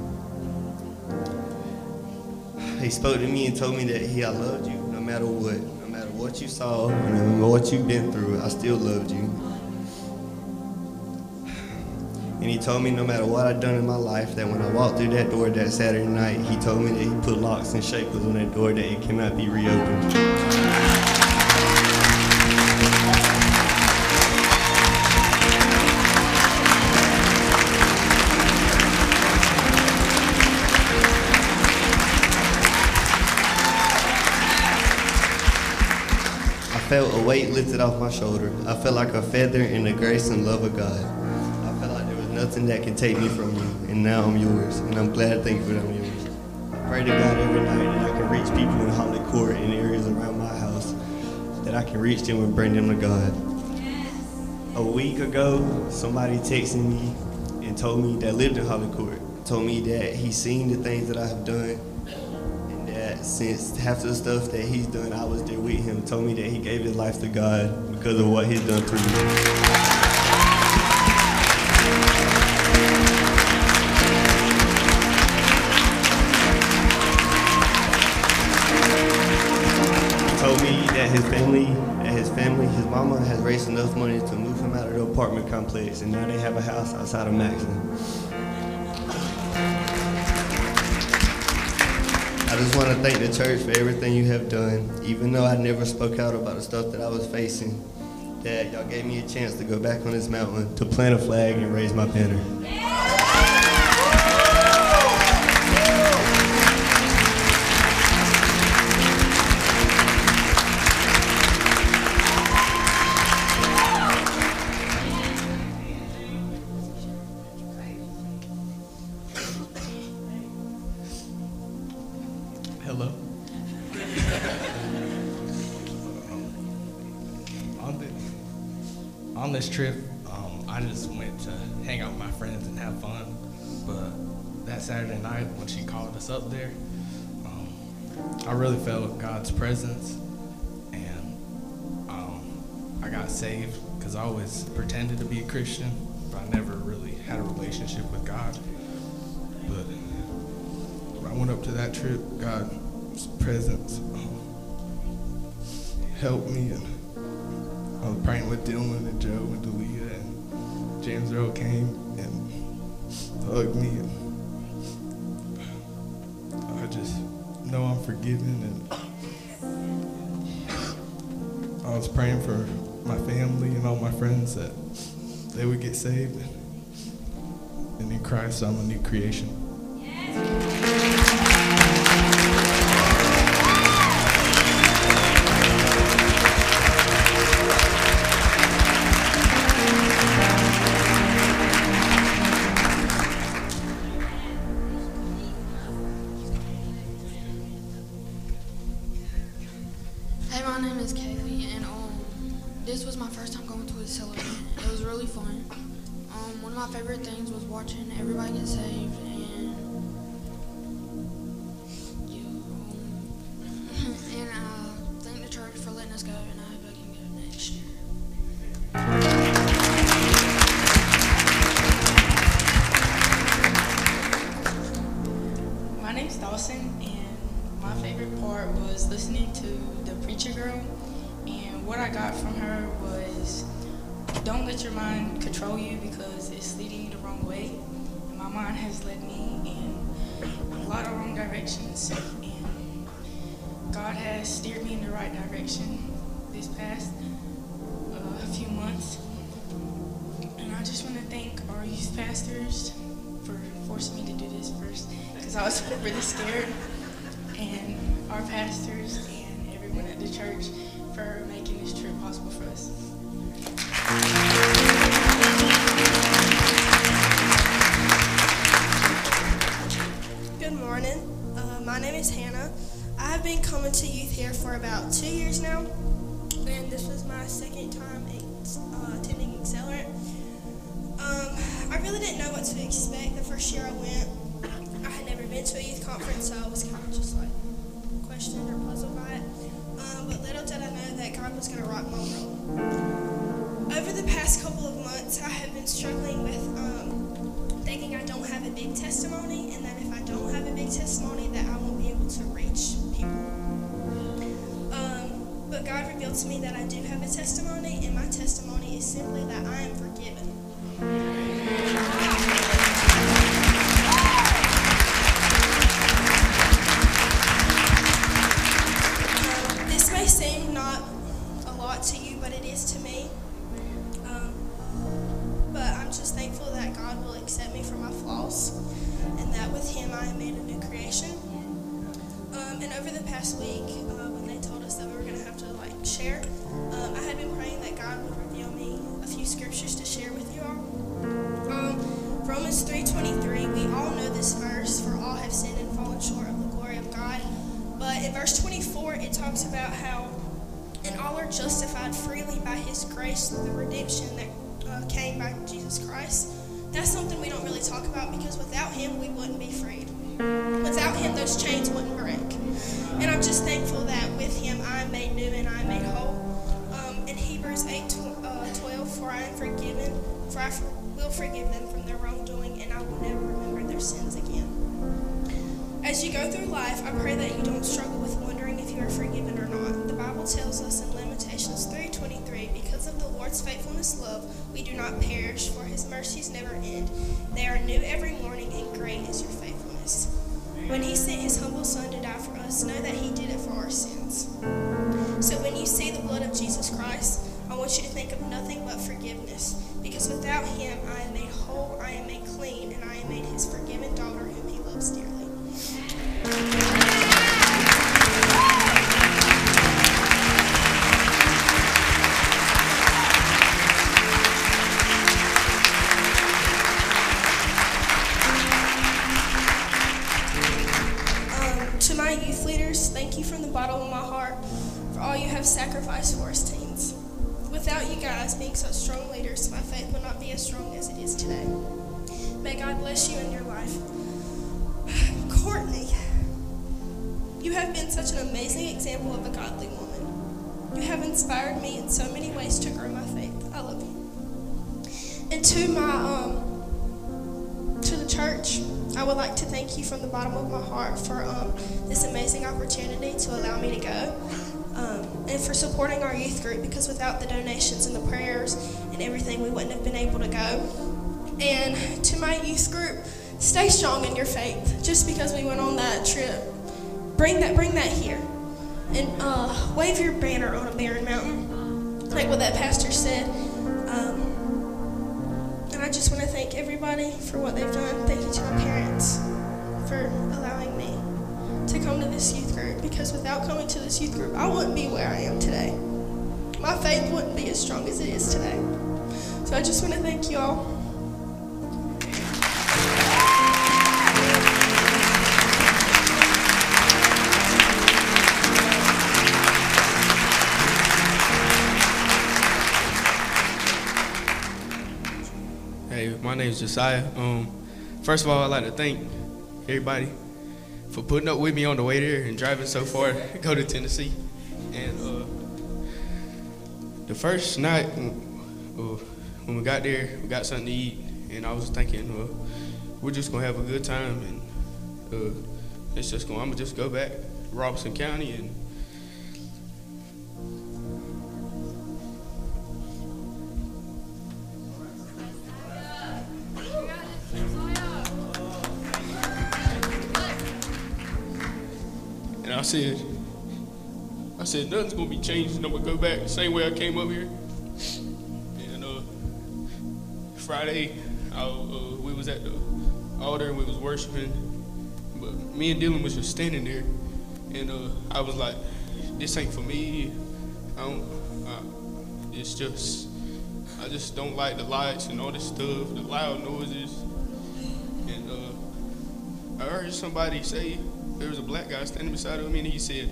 he spoke to me and told me that he I loved you no matter what, no matter what you saw, no matter what you've been through, I still loved you. And he told me no matter what I'd done in my life, that when I walked through that door that Saturday night, he told me that he put locks and shackles on that door that it cannot be reopened. Felt a weight lifted off my shoulder. I felt like a feather in the grace and love of God. I felt like there was nothing that can take me from you, and now I'm yours, and I'm glad thankful that I'm yours. I pray to God every night that I can reach people in Holly Court and areas around my house, that I can reach them and bring them to God. A week ago, somebody texted me and told me that lived in Holly Court, told me that he seen the things that I have done since half the stuff that he's done, I was there with him. Told me that he gave his life to God because of what he's done through me. Told me that his family, his family, his mama has raised enough money to move him out of the apartment complex, and now they have a house outside of Maxton. Just want to thank the church for everything you have done. Even though I never spoke out about the stuff that I was facing, that y'all gave me a chance to go back on this mountain to plant a flag and raise my banner. Hello. When she called us up there, um, I really felt God's presence, and um, I got saved because I always pretended to be a Christian, but I never really had a relationship with God. But when I went up to that trip, God's presence um, helped me, and I was praying with Dylan and Joe and Delia, and James Earl came and hugged me, and know I'm forgiven, and I was praying for my family and all my friends that they would get saved. And in Christ, I'm a new creation. Hey, In verse 24, it talks about how and all are justified freely by his grace through the redemption that uh, came by Jesus Christ. That's something we don't really talk about because without him, we wouldn't be freed. Without him, those chains wouldn't break. And I'm just thankful that with him, I am made new and I am made whole. Um, in Hebrews 8 tw- uh, 12, for I am forgiven, for I will forgive them from their wrongdoing, and I will never remember their sins again. As you go through life, I pray that you don't struggle with wondering if you are forgiven or not. The Bible tells us in Lamentations 3:23, because of the Lord's faithfulness love, we do not perish, for his mercies never end. They are new every morning, and great is your faithfulness. When he sent his humble son to die for us, know that he did it for our sins. So when you see the blood of Jesus Christ, I want you to think of nothing but forgiveness, because without him I am made whole, I am made clean, and I am made your banner on a barren mountain, like what that pastor said. Um, and I just want to thank everybody for what they've done. Thank you to my parents for allowing me to come to this youth group because without coming to this youth group, I wouldn't be where I am today. My faith wouldn't be as strong as it is today. So I just want to thank you all. Josiah. Um, first of all, I'd like to thank everybody for putting up with me on the way there and driving so far to go to Tennessee. And uh, the first night when, uh, when we got there, we got something to eat, and I was thinking, uh, we're just gonna have a good time, and uh, it's just gonna, I'm gonna just go back to Robeson County and. Said, I said, nothing's gonna be changed, I'm gonna go back the same way I came up here. And uh, Friday, I, uh, we was at the altar and we was worshiping, but me and Dylan was just standing there, and uh, I was like, this ain't for me. I don't. I, it's just, I just don't like the lights and all this stuff, the loud noises, and uh, I heard somebody say there was a black guy standing beside of me, and he said,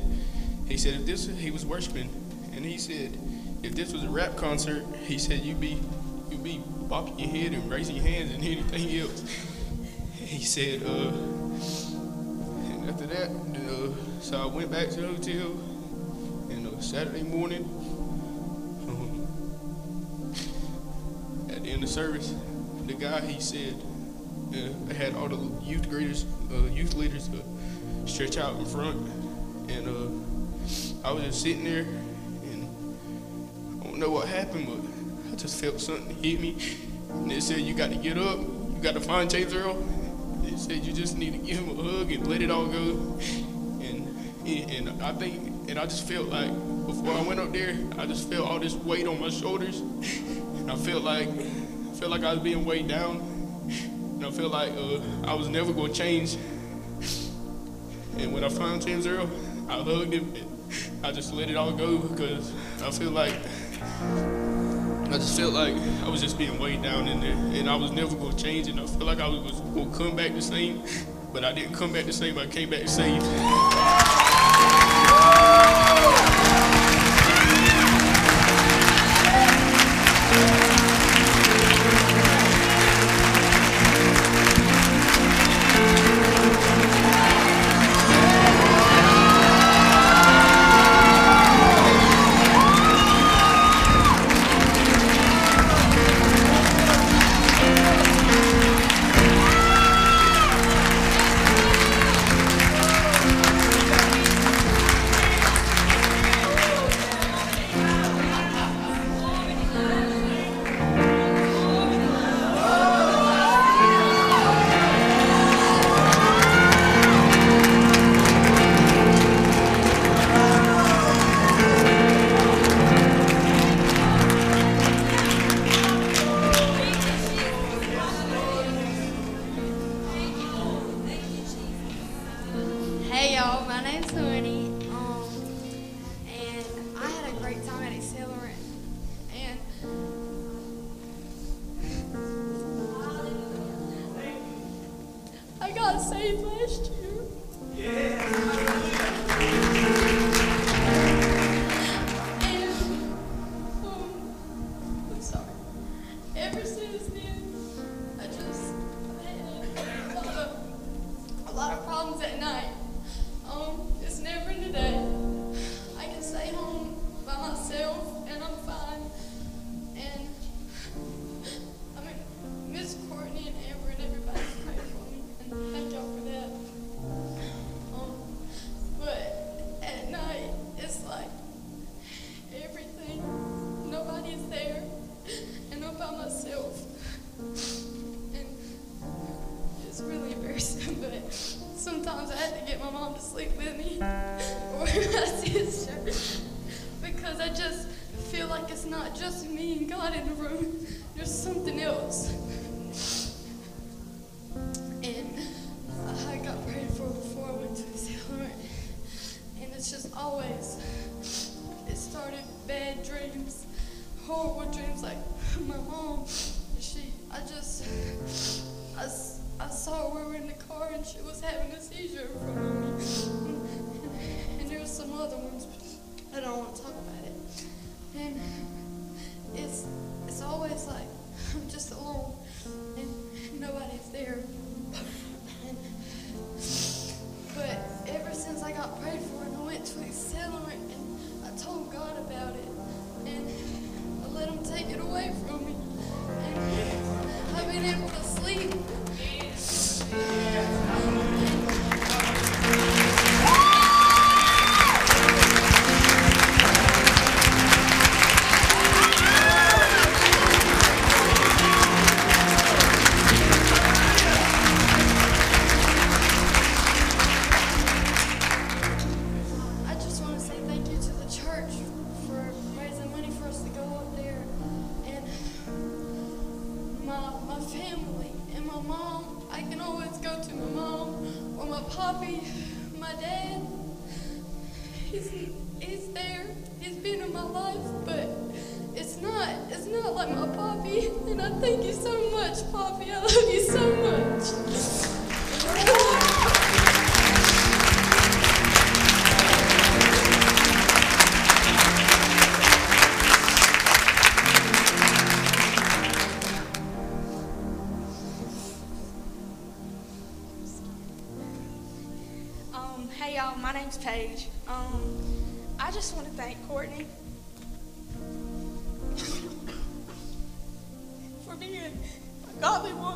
he said if this he was worshiping, and he said if this was a rap concert, he said you'd be you'd be bopping your head and raising your hands and anything else. He said, uh, and after that, uh, so I went back to the hotel, and uh, Saturday morning, um, at the end of service, the guy he said uh, had all the youth leaders, uh, youth leaders uh, stretch out in front, and uh, I was just sitting there, and I don't know what happened, but I just felt something hit me, and it said you got to get up, you got to find James Earl. It said you just need to give him a hug and let it all go, and and I think, and I just felt like before I went up there, I just felt all this weight on my shoulders, and I felt like I felt like I was being weighed down, and I felt like uh, I was never gonna change. And when I found James Earl, I hugged him. I just let it all go because I feel like I just felt like I was just being weighed down in there, and I was never gonna change. And I felt like I was gonna come back the same, but I didn't come back the same. I came back the same.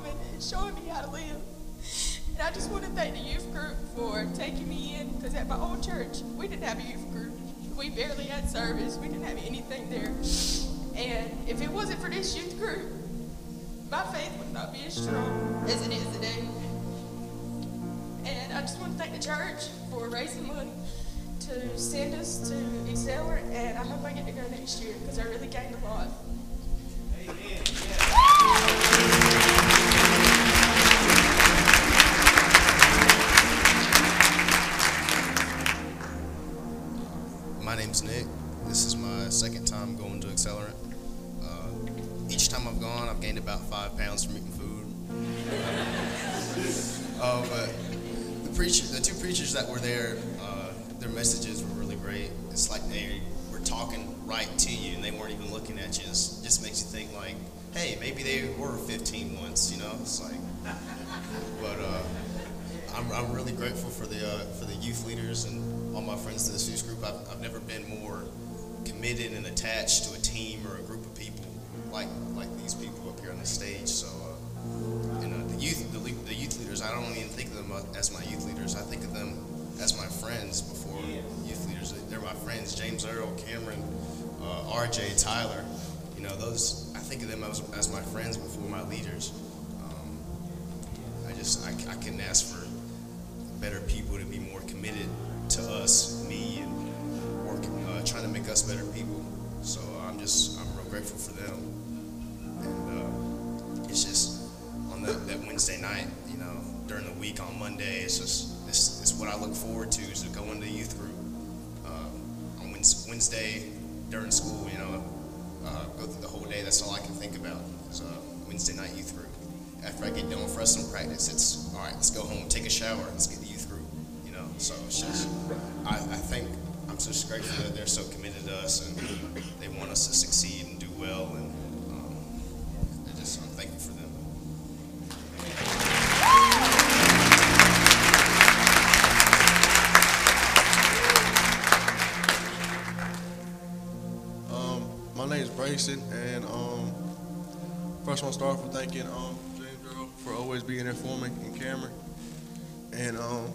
And showing me how to live. And I just want to thank the youth group for taking me in because at my old church, we didn't have a youth group. We barely had service. We didn't have anything there. And if it wasn't for this youth group, my faith would not be as strong as it is today. And I just want to thank the church for raising money to send us to Accelerant, and I hope I get to go next year because I really gained a lot. I'm, really grateful for the uh, for the youth leaders and all my friends in this youth group. I've, I've never been more committed and attached to a team or a group of people like like these people up here on the stage. So, uh, and uh, the youth the, the youth leaders, I don't even think of them as my youth leaders. I think of them as my friends before youth leaders. They're my friends. James Earl, Cameron, uh, R.J., Tyler. You know those. I think of them as, as my friends before my leaders. Um, I just I, I couldn't ask for better people to be more committed to us, me, and work, uh, trying to make us better people. So I'm just I'm real grateful for them. And uh, it's just on that, that Wednesday night, you know, during the week on Monday, it's just this is what I look forward to is to go into youth group uh, on Wednesday during school. You know, uh, go through the whole day. That's all I can think about is uh, Wednesday night youth group. After I get done with wrestling practice, it's all right. Let's go home, take a shower, let's get the so just I, I think I'm just grateful that they're so committed to us and they want us to succeed and do well, and um, I just I'm thankful for them. Um, my name is Brayson, and um, first I want to start off with thanking um, James Earl for always being there for me and Cameron. And um,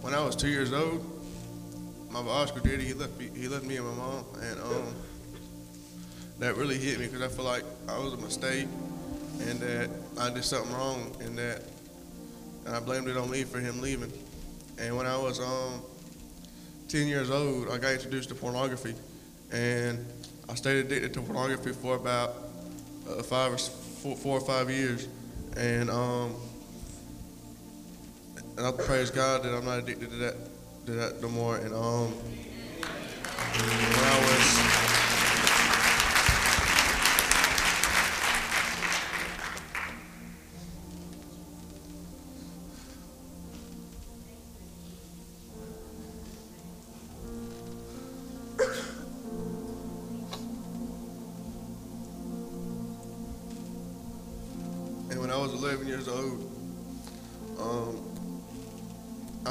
when I was two years old, my Oscar daddy he left me he left me and my mom, and um, that really hit me because I feel like I was a mistake, and that I did something wrong, and that and I blamed it on me for him leaving. And when I was um, 10 years old, I got introduced to pornography. And I stayed addicted to pornography for about uh, five or four, four or five years. And um, and I praise God that I'm not addicted to that to that no more. And um, when I was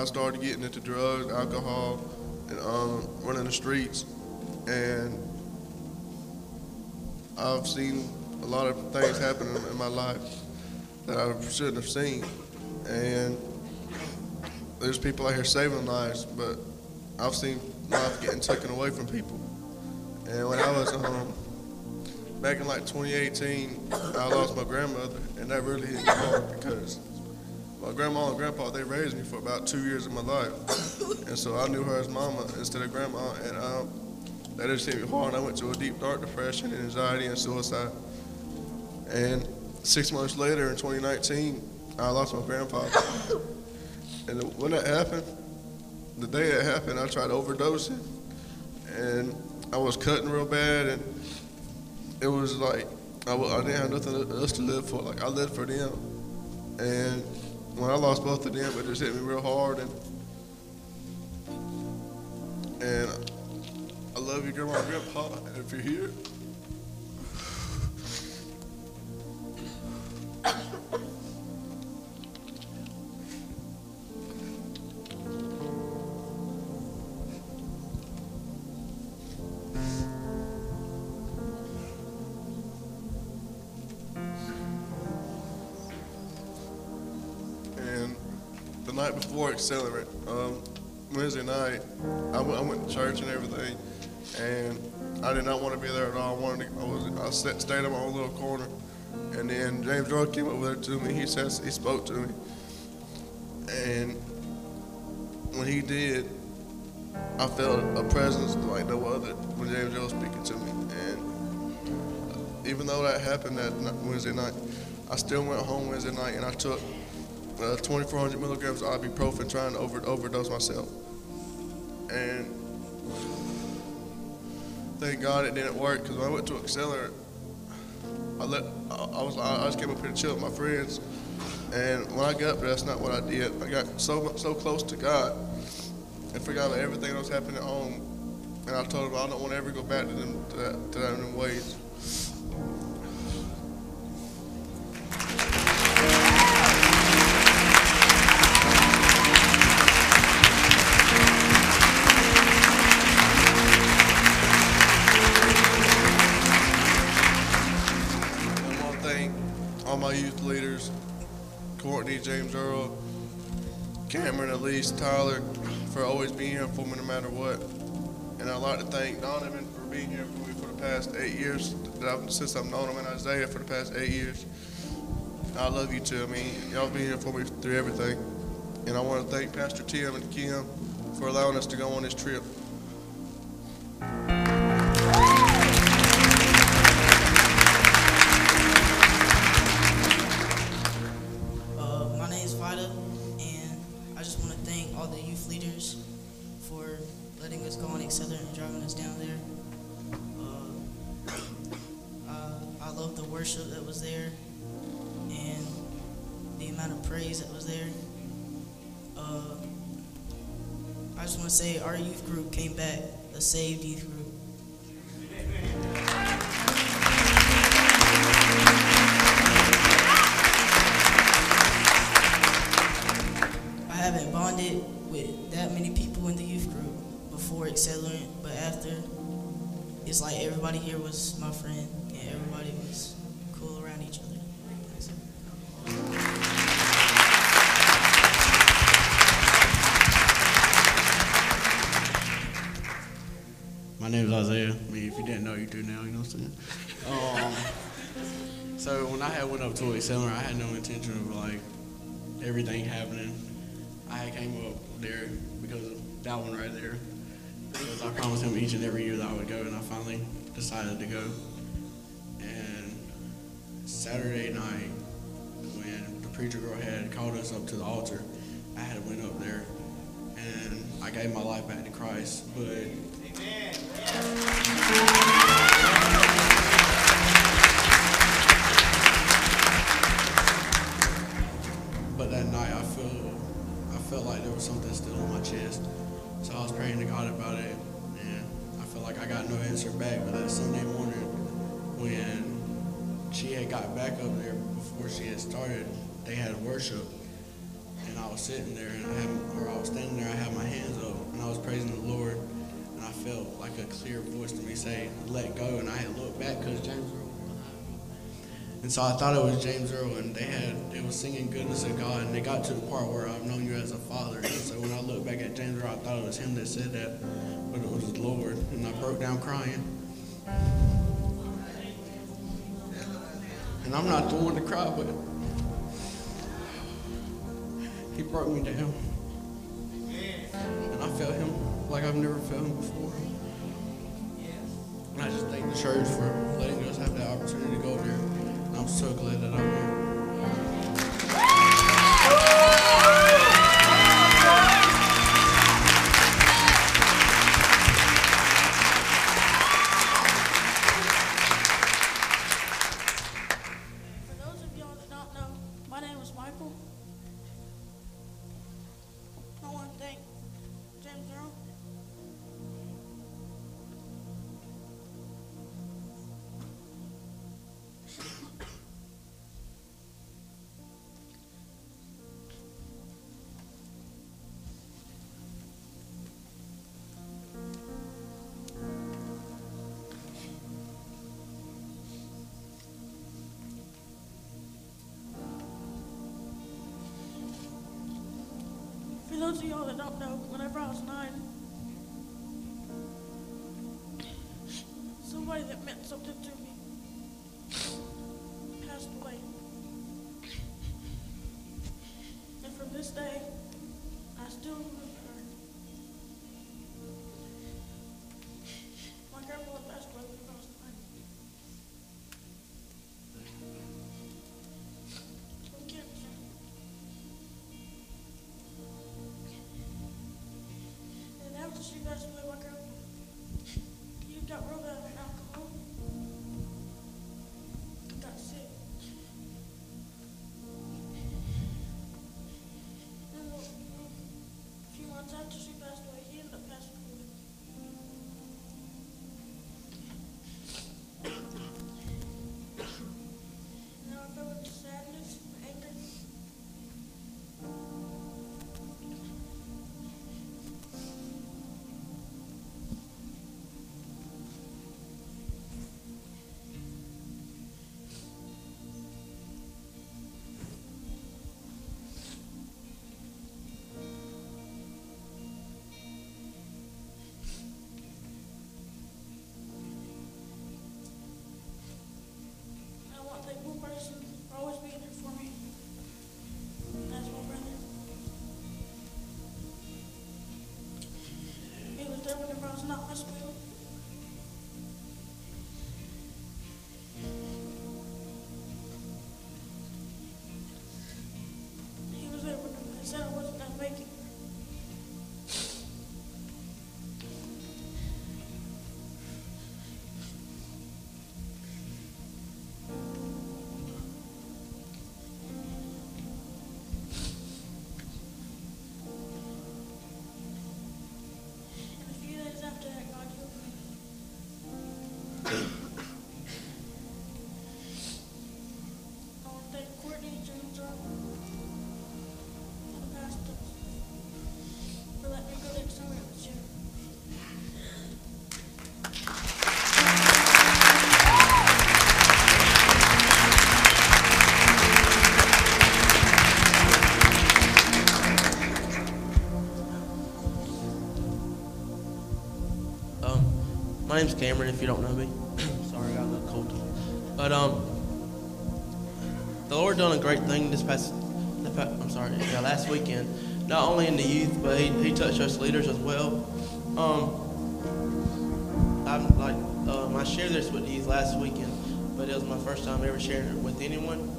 started getting into drugs, alcohol, and um, running the streets. And I've seen a lot of things happen in, my life that I shouldn't have seen. And there's people out here saving lives, but I've seen life getting taken away from people. And when I was um, back in like 2018, I lost my grandmother, and that really hit me hard because my grandma and grandpa they raised me for about two years of my life, and so I knew her as mama instead of grandma, and um, that just hit me hard. I went to a deep dark depression, and anxiety, and suicide. And six months later, in 2019, I lost my grandfather. And when that happened, the day it happened, I tried overdosing, and I was cutting real bad, and it was like I, I didn't have nothing else to live for. Like I lived for them, and when I lost both of them, it just hit me real hard. And and I love you, Grandma and Grandpa. And if you're here, before um, Wednesday night, I went, I went to church and everything, and I did not want to be there at all. I wanted to, I was, I stayed in my own little corner, and then James Joy came over there to me. He says he spoke to me, and when he did, I felt a presence like no other when James Joy was speaking to me, and even though that happened that Wednesday night, I still went home Wednesday night and I took uh, 2,400 milligrams of ibuprofen trying to over, overdose myself. And thank God it didn't work because when I went to Accelerant, I let I, I was I just came up here to chill with my friends, and when I got up there, that's not what I did. I got so so close to God and forgot about everything that was happening at home, and I told him I don't want to ever go back to them to that to them ways. Cameron, Elise, Tyler, for always being here for me no matter what. And I'd like to thank Donovan for being here for me for the past eight years, since I've known him, and Isaiah for the past eight years. I love you too. I mean, y'all been here for me through everything. And I want to thank Pastor Tim and Kim for allowing us to go on this trip. Say our youth group came back, a saved youth group. So when I had no intention of like everything happening. I came up there because of that one right there. Because I promised him each and every year that I would go, and I finally decided to go. And Saturday night, when the preacher girl had called us up to the altar, I had went up there, and I gave my life back to Christ. But But got back up there before she had started, they had worship, and I was sitting there, and I had, or I was standing there, I had my hands up, and I was praising the Lord, and I felt like a clear voice to me say, "Let go," and I had looked back because James Earl and so I thought it was James Earl, and they had it was singing "Goodness of God," and they got to the part where I've known you as a father. And so when I looked back at James Earl, I thought it was him that said that, but it was the Lord, and I broke down crying. And I'm not the one to cry, but he broke me down, and I felt him like I've never felt him before. And I just thank the church for letting us have the opportunity to go there. And I'm so glad that I'm here. After she there whenever name's Cameron. If you don't know me, sorry, I got a little cold. But um, the Lord done a great thing this past. The pa- I'm sorry, yeah, last weekend. not only in the youth, but he, he touched us leaders as well. Um, I'm like, um, I shared this with the youth last weekend, but it was my first time ever sharing it with anyone.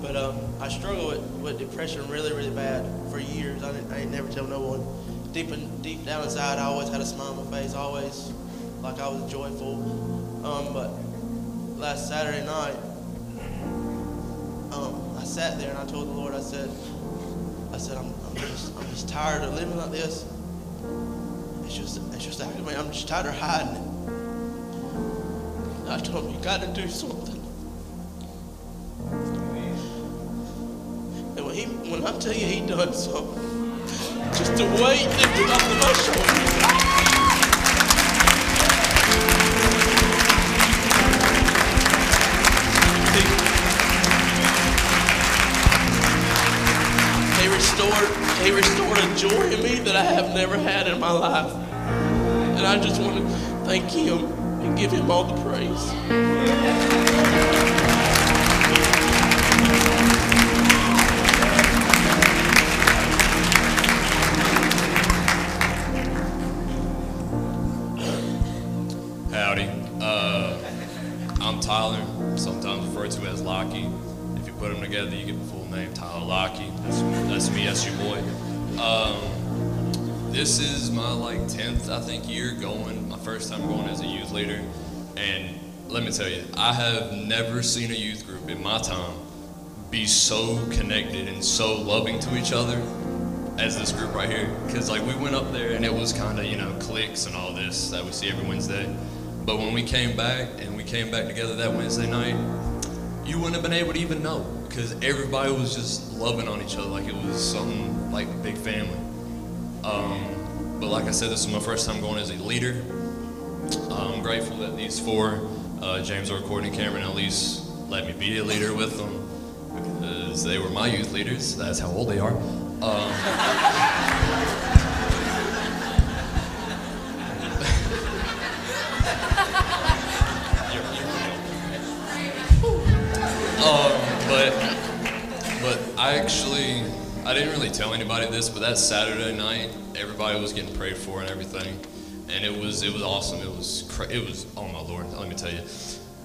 But um, I struggled with, with depression really, really bad for years. I didn't, I didn't never tell no one. Deep in, deep down inside, I always had a smile on my face, always like I was joyful. Um, but last Saturday night, um, I sat there and I told the Lord, I said, I said, I'm, I'm just, I'm just tired of living like this. It's just, it's just. I'm just tired of hiding it. I told him, you got to do something. And when he, when I tell you he done something, just the weight lifted off of my shoulders. Restored, he restored a joy in me that I have never had in my life. And I just want to thank him and give him all the praise. This is my like 10th, I think, year going, my first time going as a youth leader. And let me tell you, I have never seen a youth group in my time be so connected and so loving to each other as this group right here. Because like we went up there and it was kind of you know cliques and all this that we see every Wednesday. But when we came back and we came back together that Wednesday night, you wouldn't have been able to even know because everybody was just loving on each other like it was something like a big family. Um, but like I said, this is my first time going as a leader. I'm grateful that these four, uh, James Earl Courtney, Cameron, at least let me be a leader with them because they were my youth leaders. That's how old they are. Um, um, but but I actually I didn't really tell anybody this, but that Saturday night, everybody was getting prayed for and everything, and it was it was awesome. It was cra- it was oh my lord, let me tell you,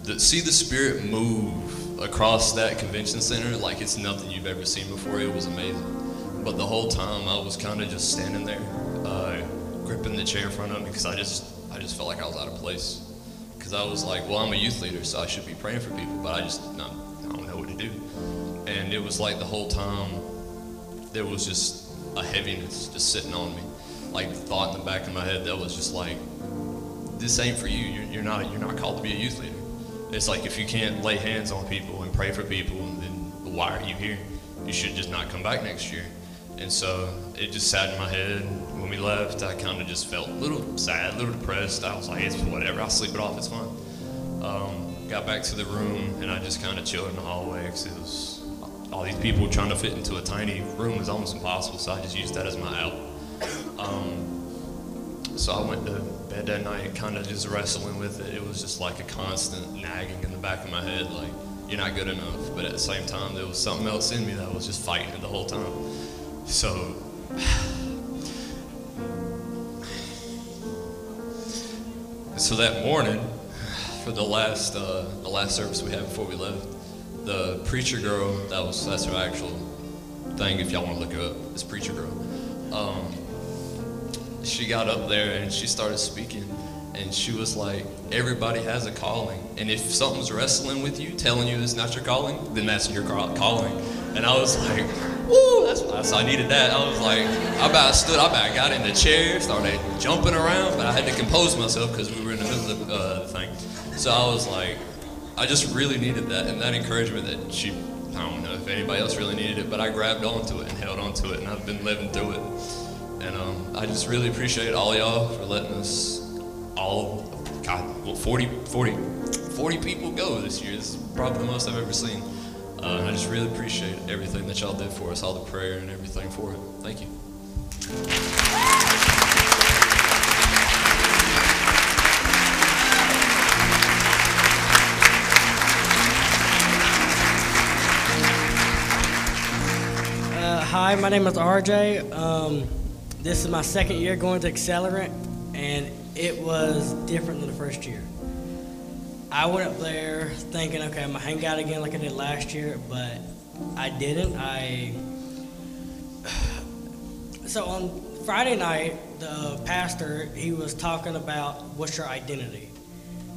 the, see the spirit move across that convention center like it's nothing you've ever seen before. It was amazing. But the whole time I was kind of just standing there, uh, gripping the chair in front of me because I just I just felt like I was out of place. Because I was like, well, I'm a youth leader, so I should be praying for people, but I just I don't know what to do. And it was like the whole time there was just a heaviness just sitting on me, like the thought in the back of my head that was just like, this ain't for you. You're, you're not you're not called to be a youth leader. It's like if you can't lay hands on people and pray for people, then why are you here? You should just not come back next year. And so it just sat in my head. When we left, I kind of just felt a little sad, a little depressed. I was like, it's whatever. I'll sleep it off. It's fine. Um, got back to the room and I just kind of chilled in the hallway because it was all these people trying to fit into a tiny room was almost impossible. So I just used that as my out. Um, so I went to bed that night, kind of just wrestling with it. It was just like a constant nagging in the back of my head, like you're not good enough. But at the same time, there was something else in me that was just fighting it the whole time. So. So that morning, for the last uh, the last service we had before we left, the preacher girl that was that's her actual thing. If y'all want to look her up, it's preacher girl. Um, she got up there and she started speaking, and she was like, "Everybody has a calling, and if something's wrestling with you, telling you it's not your calling, then that's your calling." And I was like, "Woo!" That's, that's I needed that. I was like, I about stood, I about got in the chair, started jumping around, but I had to compose myself because we were in the middle of uh, the thing. So I was like, I just really needed that, and that encouragement that she. I don't know if anybody else really needed it, but I grabbed onto it and held onto it, and I've been living through it. And um, I just really appreciate all y'all for letting us all, God, well, 40, 40, 40 people go this year. This is probably the most I've ever seen. Uh, and I just really appreciate everything that y'all did for us, all the prayer and everything for it. Thank you. Hi, my name is RJ. Um, this is my second year going to Accelerant, and it was different than the first year. I went up there thinking, okay, I'm gonna hang out again like I did last year, but I didn't. I so on Friday night, the pastor he was talking about what's your identity,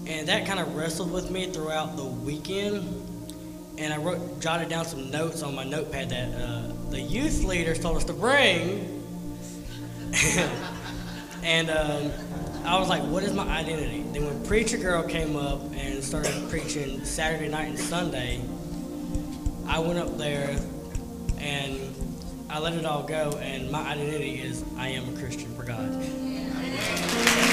and that kind of wrestled with me throughout the weekend. And I wrote, jotted down some notes on my notepad that uh, the youth leaders told us to bring. and um, I was like, what is my identity? Then when Preacher Girl came up and started preaching Saturday night and Sunday, I went up there and I let it all go, and my identity is I am a Christian for God. And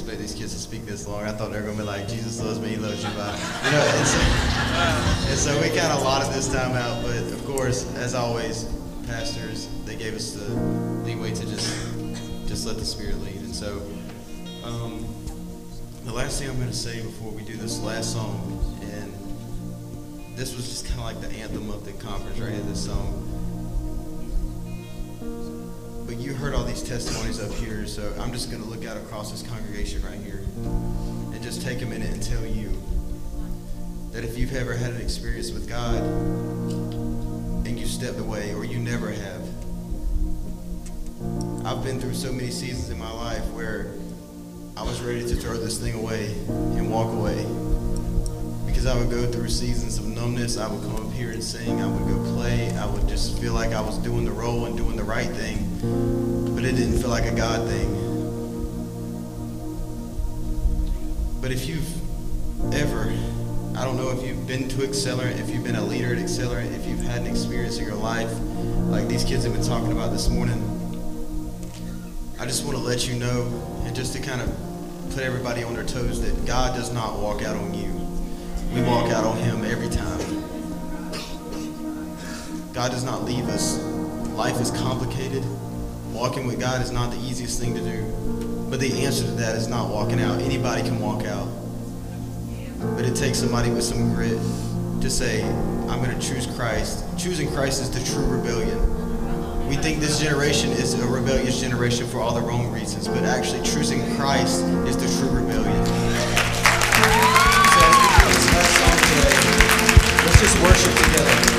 expect these kids to speak this long. I thought they were to be like, Jesus loves me, he loves you, bye. You know, and so, and so we kind of allotted this time out, but of course, as always, pastors, they gave us the leeway to just, just let the Spirit lead. And so, um, the last thing I'm to say before we do this last song, and this was just kind of like the anthem of the conference right this song. But you heard all these testimonies up here, so I'm just going to look out across this congregation right here and just take a minute and tell you that if you've ever had an experience with God and you stepped away or you never have, I've been through so many seasons in my life where I was ready to throw this thing away and walk away because I would go through seasons of numbness. I would come up here and sing. I would go play. I would just feel like I was doing the role and doing the right thing, but it didn't feel like a God thing. But if you've ever, I don't know if you've been to Accelerant, if you've been a leader at Accelerant, if you've had an experience in your life like these kids have been talking about this morning, I just want to let you know and just to kind of put everybody on their toes that God does not walk out on you. We walk out on him every time. God does not leave us. Life is complicated. Walking with God is not the easiest thing to do. But the answer to that is not walking out. Anybody can walk out. But it takes somebody with some grit to say, I'm going to choose Christ. Choosing Christ is the true rebellion. We think this generation is a rebellious generation for all the wrong reasons, but actually choosing Christ is the true rebellion. So let's just worship together.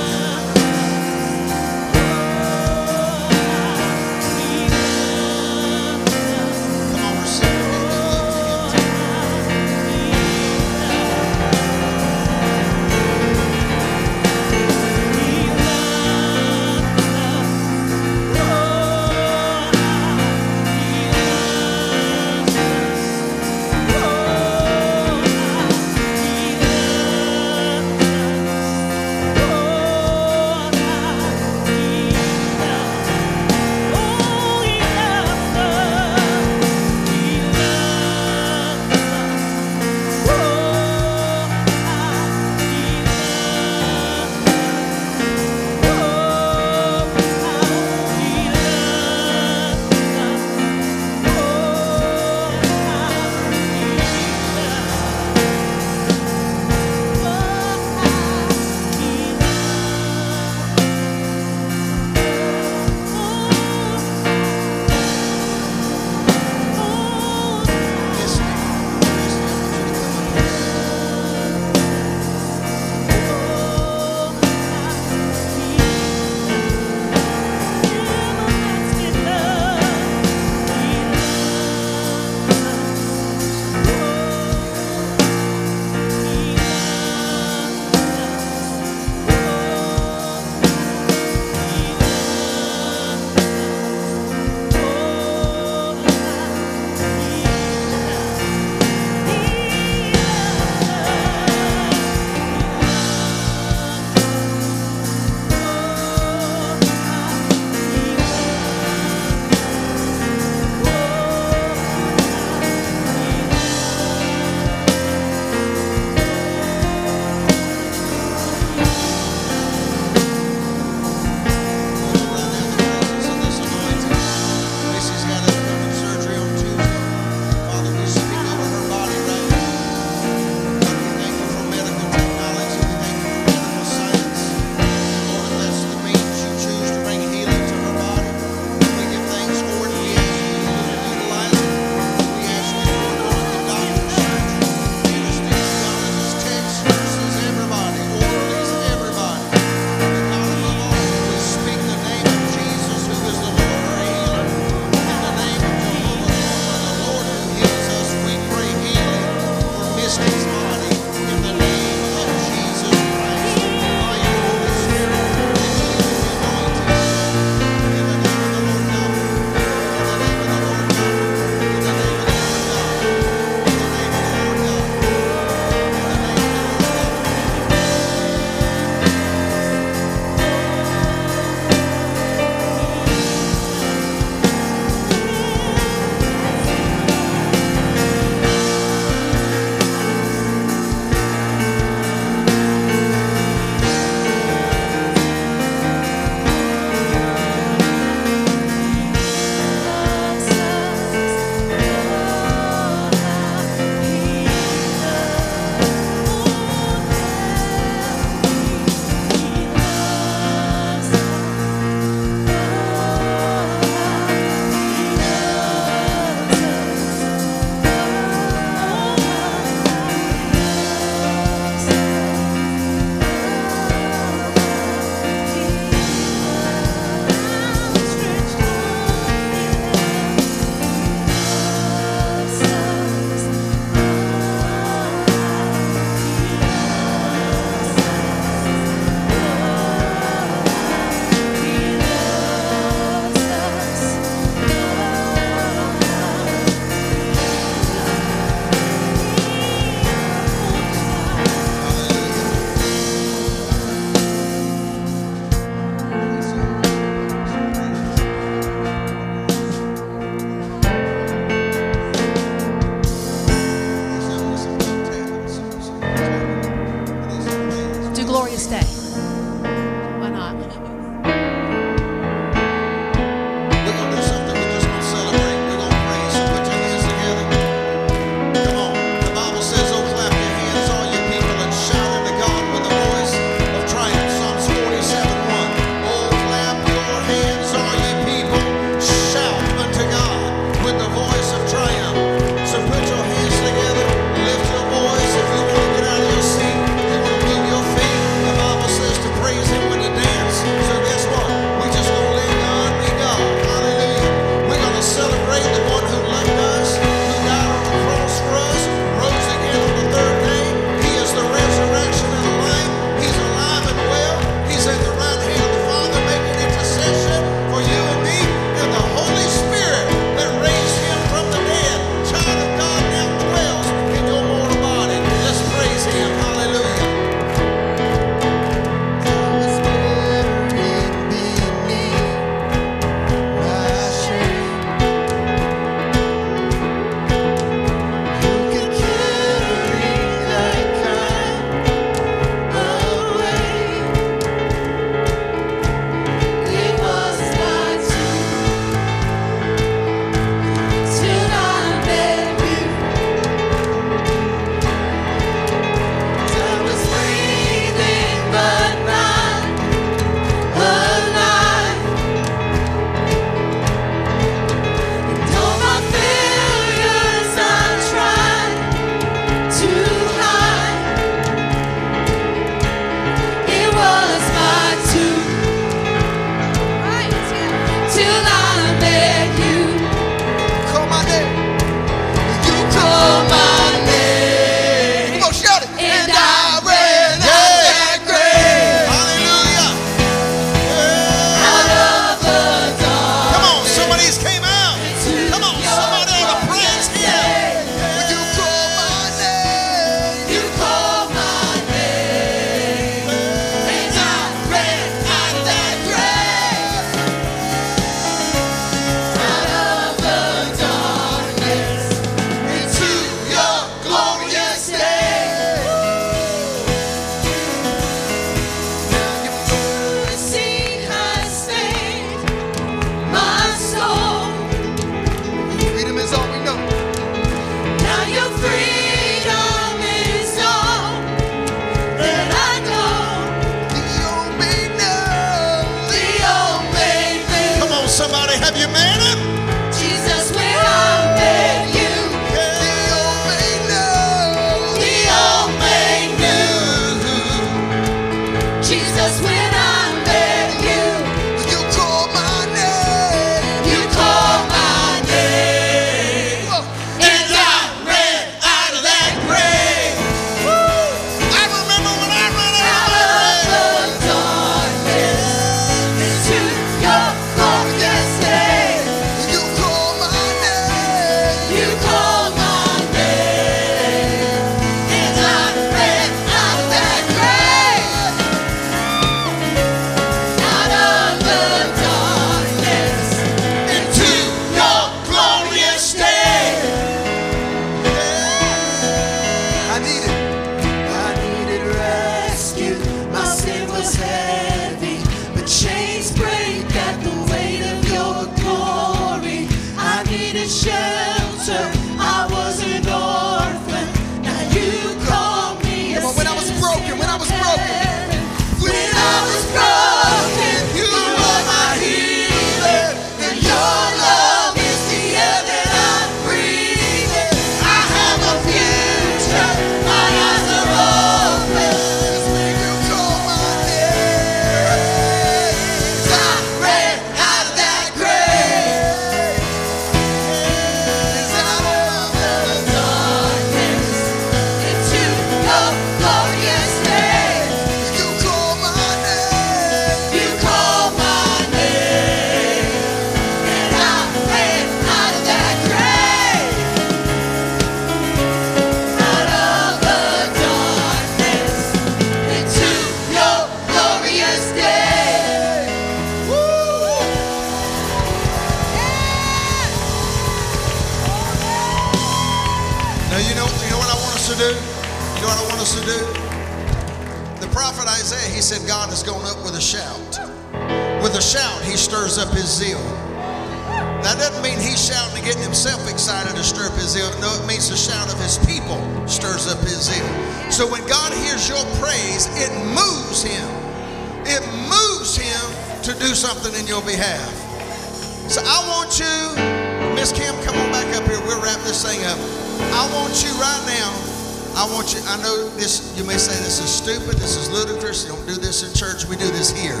I want you. I know this. You may say this is stupid. This is ludicrous. You don't do this in church. We do this here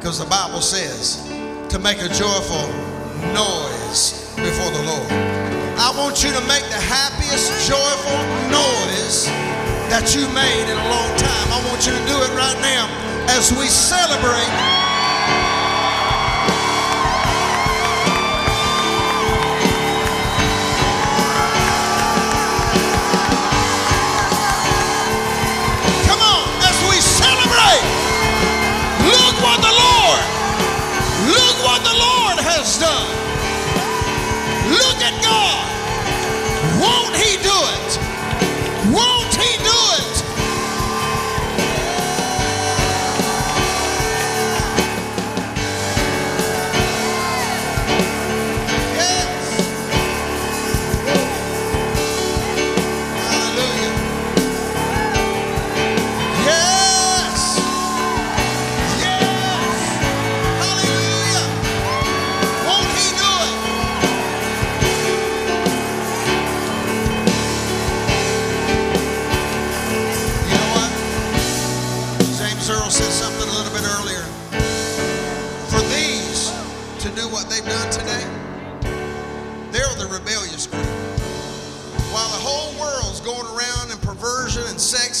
because the Bible says to make a joyful noise before the Lord. I want you to make the happiest, joyful noise that you made in a long time. I want you to do it right now as we celebrate. Look what the Lord has done.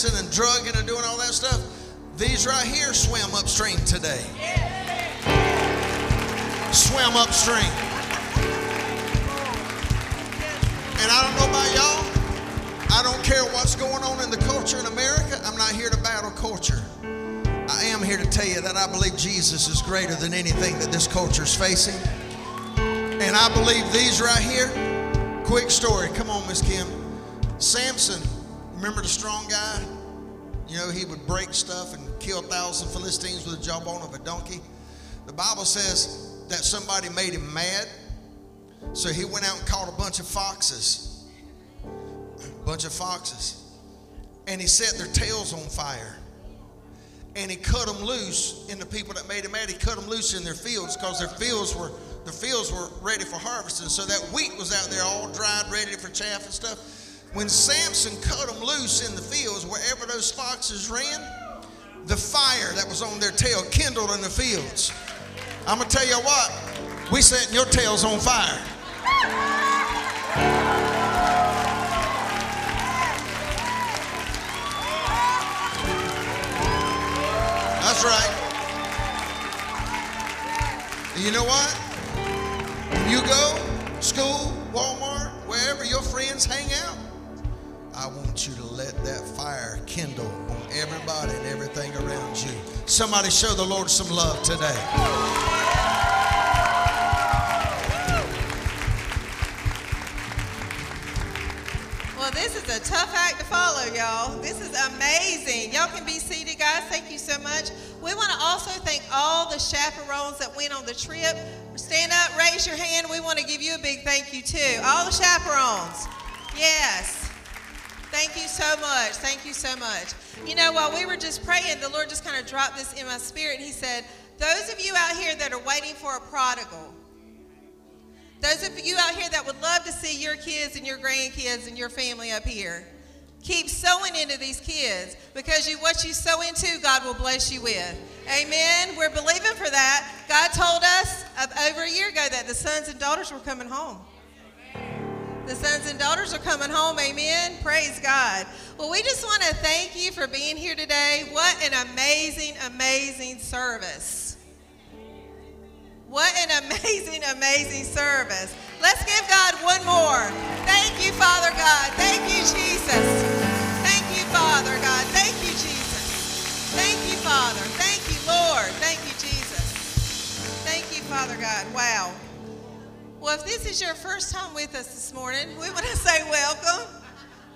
And and drugging and doing all that stuff, these right here swam upstream today. Swam upstream. And I don't know about y'all. I don't care what's going on in the culture in America. I'm not here to battle culture. I am here to tell you that I believe Jesus is greater than anything that this culture is facing. And I believe these right here. Quick story. Come on, Miss Kim. Samson, remember the strong guy? You know, he would break stuff and kill a thousand Philistines with the jawbone of a donkey. The Bible says that somebody made him mad. So he went out and caught a bunch of foxes. A bunch of foxes. And he set their tails on fire. And he cut them loose in the people that made him mad. He cut them loose in their fields because their fields were the fields were ready for harvesting. So that wheat was out there all dried, ready for chaff and stuff. When Samson cut them loose in the fields, wherever those foxes ran, the fire that was on their tail kindled in the fields. I'm gonna tell you what, we setting your tails on fire. That's right. You know what? You go, school, Walmart, wherever your friends hang out, I want you to let that fire kindle on everybody and everything around you. Somebody show the Lord some love today. Well, this is a tough act to follow, y'all. This is amazing. Y'all can be seated, guys. Thank you so much. We want to also thank all the chaperones that went on the trip. Stand up, raise your hand. We want to give you a big thank you, too. All the chaperones. Yes. Thank you so much. Thank you so much. You know, while we were just praying, the Lord just kind of dropped this in my spirit. He said, Those of you out here that are waiting for a prodigal, those of you out here that would love to see your kids and your grandkids and your family up here, keep sowing into these kids because you, what you sow into, God will bless you with. Amen. We're believing for that. God told us over a year ago that the sons and daughters were coming home. The sons and daughters are coming home. Amen. Praise God. Well, we just want to thank you for being here today. What an amazing, amazing service. What an amazing, amazing service. Let's give God one more. Thank you, Father God. Thank you, Jesus. Thank you, Father God. Thank you, Jesus. Thank you, Father. Thank you, Lord. Thank you, Jesus. Thank you, Father God. Wow. Well, if this is your first time with us this morning, we want to say welcome.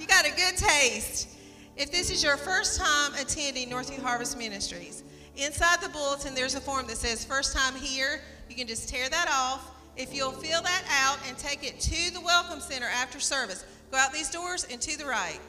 You got a good taste. If this is your first time attending Northview Harvest Ministries, inside the bulletin there's a form that says first time here. You can just tear that off. If you'll fill that out and take it to the Welcome Center after service, go out these doors and to the right.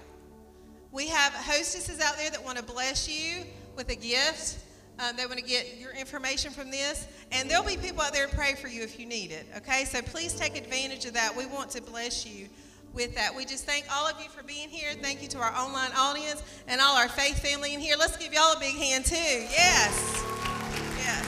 We have hostesses out there that want to bless you with a gift. Um, they want to get your information from this. And there'll be people out there to pray for you if you need it. Okay? So please take advantage of that. We want to bless you with that. We just thank all of you for being here. Thank you to our online audience and all our faith family in here. Let's give y'all a big hand, too. Yes. Yes.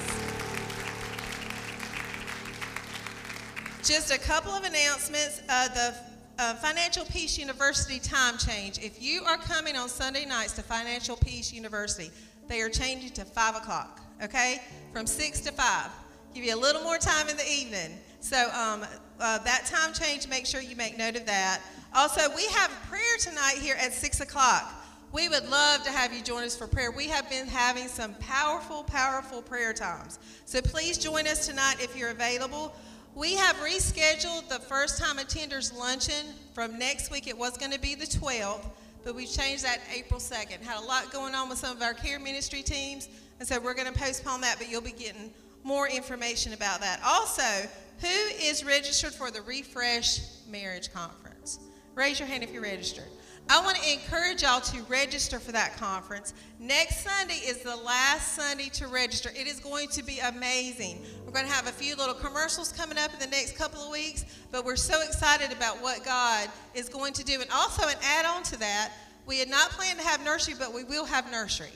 Just a couple of announcements. Uh, the uh, Financial Peace University time change. If you are coming on Sunday nights to Financial Peace University, they are changing to 5 o'clock, okay? From 6 to 5. Give you a little more time in the evening. So um, uh, that time change, make sure you make note of that. Also, we have prayer tonight here at 6 o'clock. We would love to have you join us for prayer. We have been having some powerful, powerful prayer times. So please join us tonight if you're available. We have rescheduled the first time attenders luncheon from next week. It was going to be the 12th, but we've changed that April 2nd. Had a lot going on with some of our care ministry teams, and so we're going to postpone that, but you'll be getting more information about that. Also, who is registered for the Refresh Marriage Conference? Raise your hand if you're registered. I want to encourage y'all to register for that conference. Next Sunday is the last Sunday to register. It is going to be amazing. We're going to have a few little commercials coming up in the next couple of weeks, but we're so excited about what God is going to do. And also, an add on to that, we had not planned to have nursery, but we will have nursery.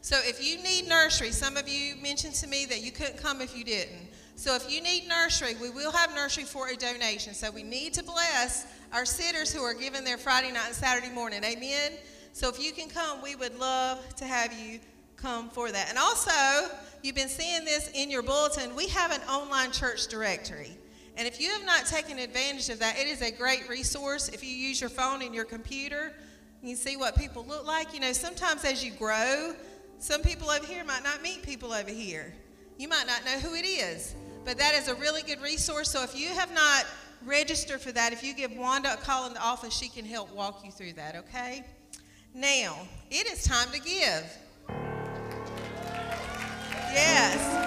So if you need nursery, some of you mentioned to me that you couldn't come if you didn't. So if you need nursery, we will have nursery for a donation. So we need to bless our sitters who are giving their Friday night and Saturday morning. Amen. So if you can come, we would love to have you come for that. And also, you've been seeing this in your bulletin. We have an online church directory. And if you have not taken advantage of that, it is a great resource. If you use your phone and your computer, you see what people look like. You know, sometimes as you grow, some people over here might not meet people over here. You might not know who it is. But that is a really good resource. So if you have not registered for that, if you give Wanda a call in the office, she can help walk you through that, okay? Now, it is time to give. Yes.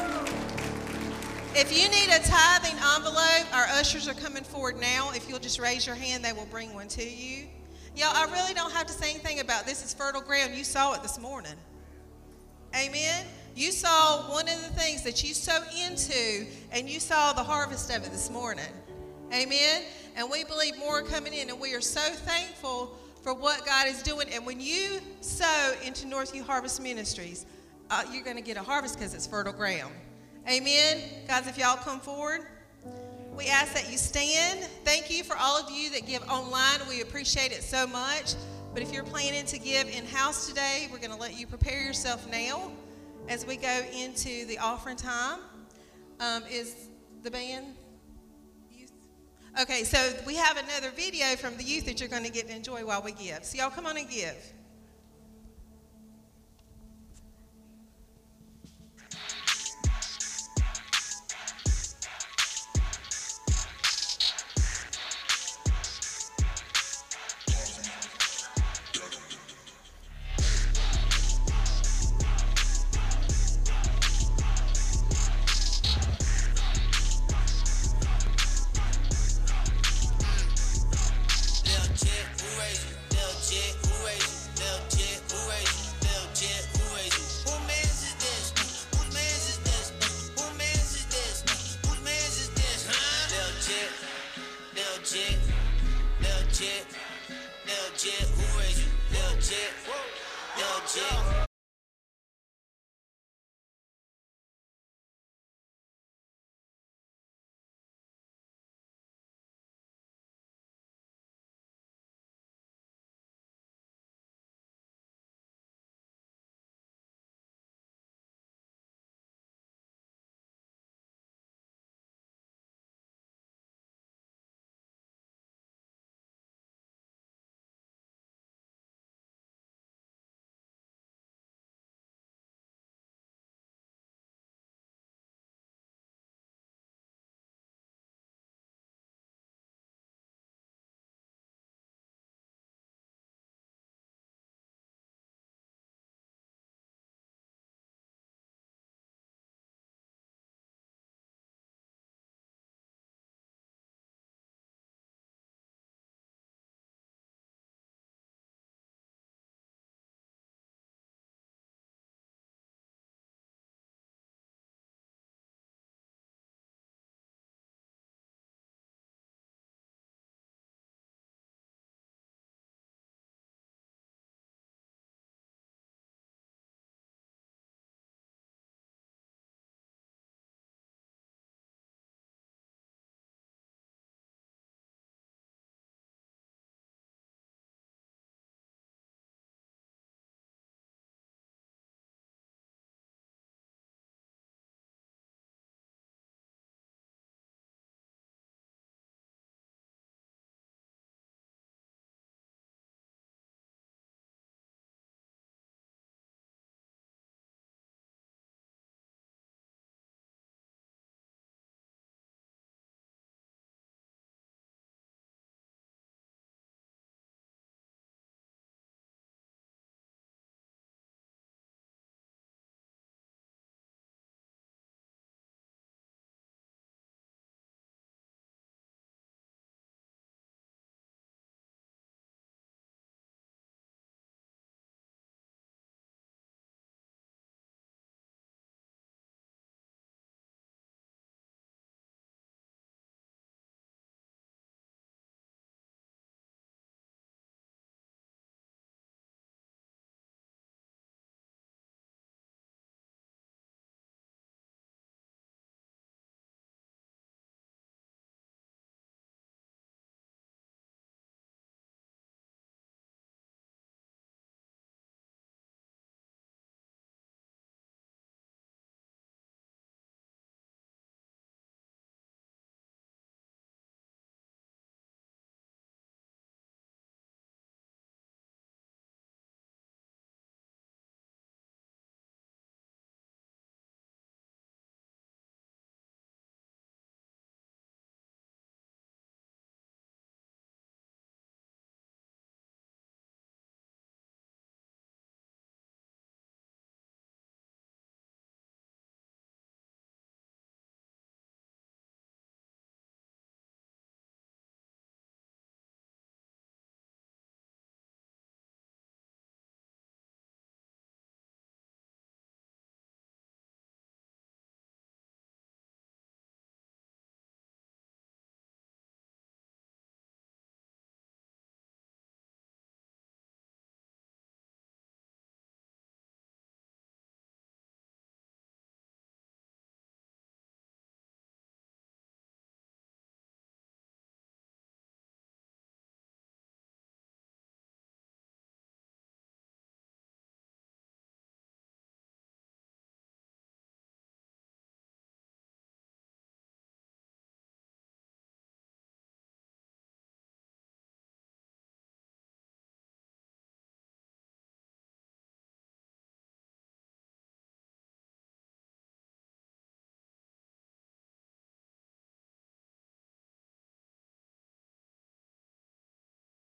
If you need a tithing envelope, our ushers are coming forward now. If you'll just raise your hand, they will bring one to you. Y'all, I really don't have to say anything about this. It's fertile ground. You saw it this morning. Amen. You saw one of the things that you sow into, and you saw the harvest of it this morning. Amen. And we believe more are coming in, and we are so thankful for what God is doing. And when you sow into Northview Harvest Ministries, uh, you're going to get a harvest because it's fertile ground. Amen. Guys, if y'all come forward, we ask that you stand. Thank you for all of you that give online. We appreciate it so much. But if you're planning to give in house today, we're going to let you prepare yourself now as we go into the offering time. Um, is the band? Okay, so we have another video from the youth that you're going to get to enjoy while we give. So y'all come on and give.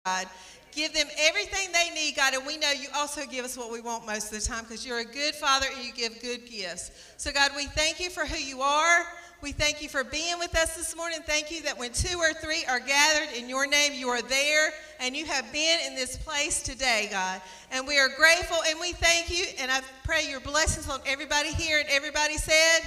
God. Give them everything they need, God, and we know you also give us what we want most of the time because you're a good Father and you give good gifts. So, God, we thank you for who you are. We thank you for being with us this morning. Thank you that when two or three are gathered in your name, you are there and you have been in this place today, God. And we are grateful and we thank you. And I pray your blessings on everybody here. And everybody said,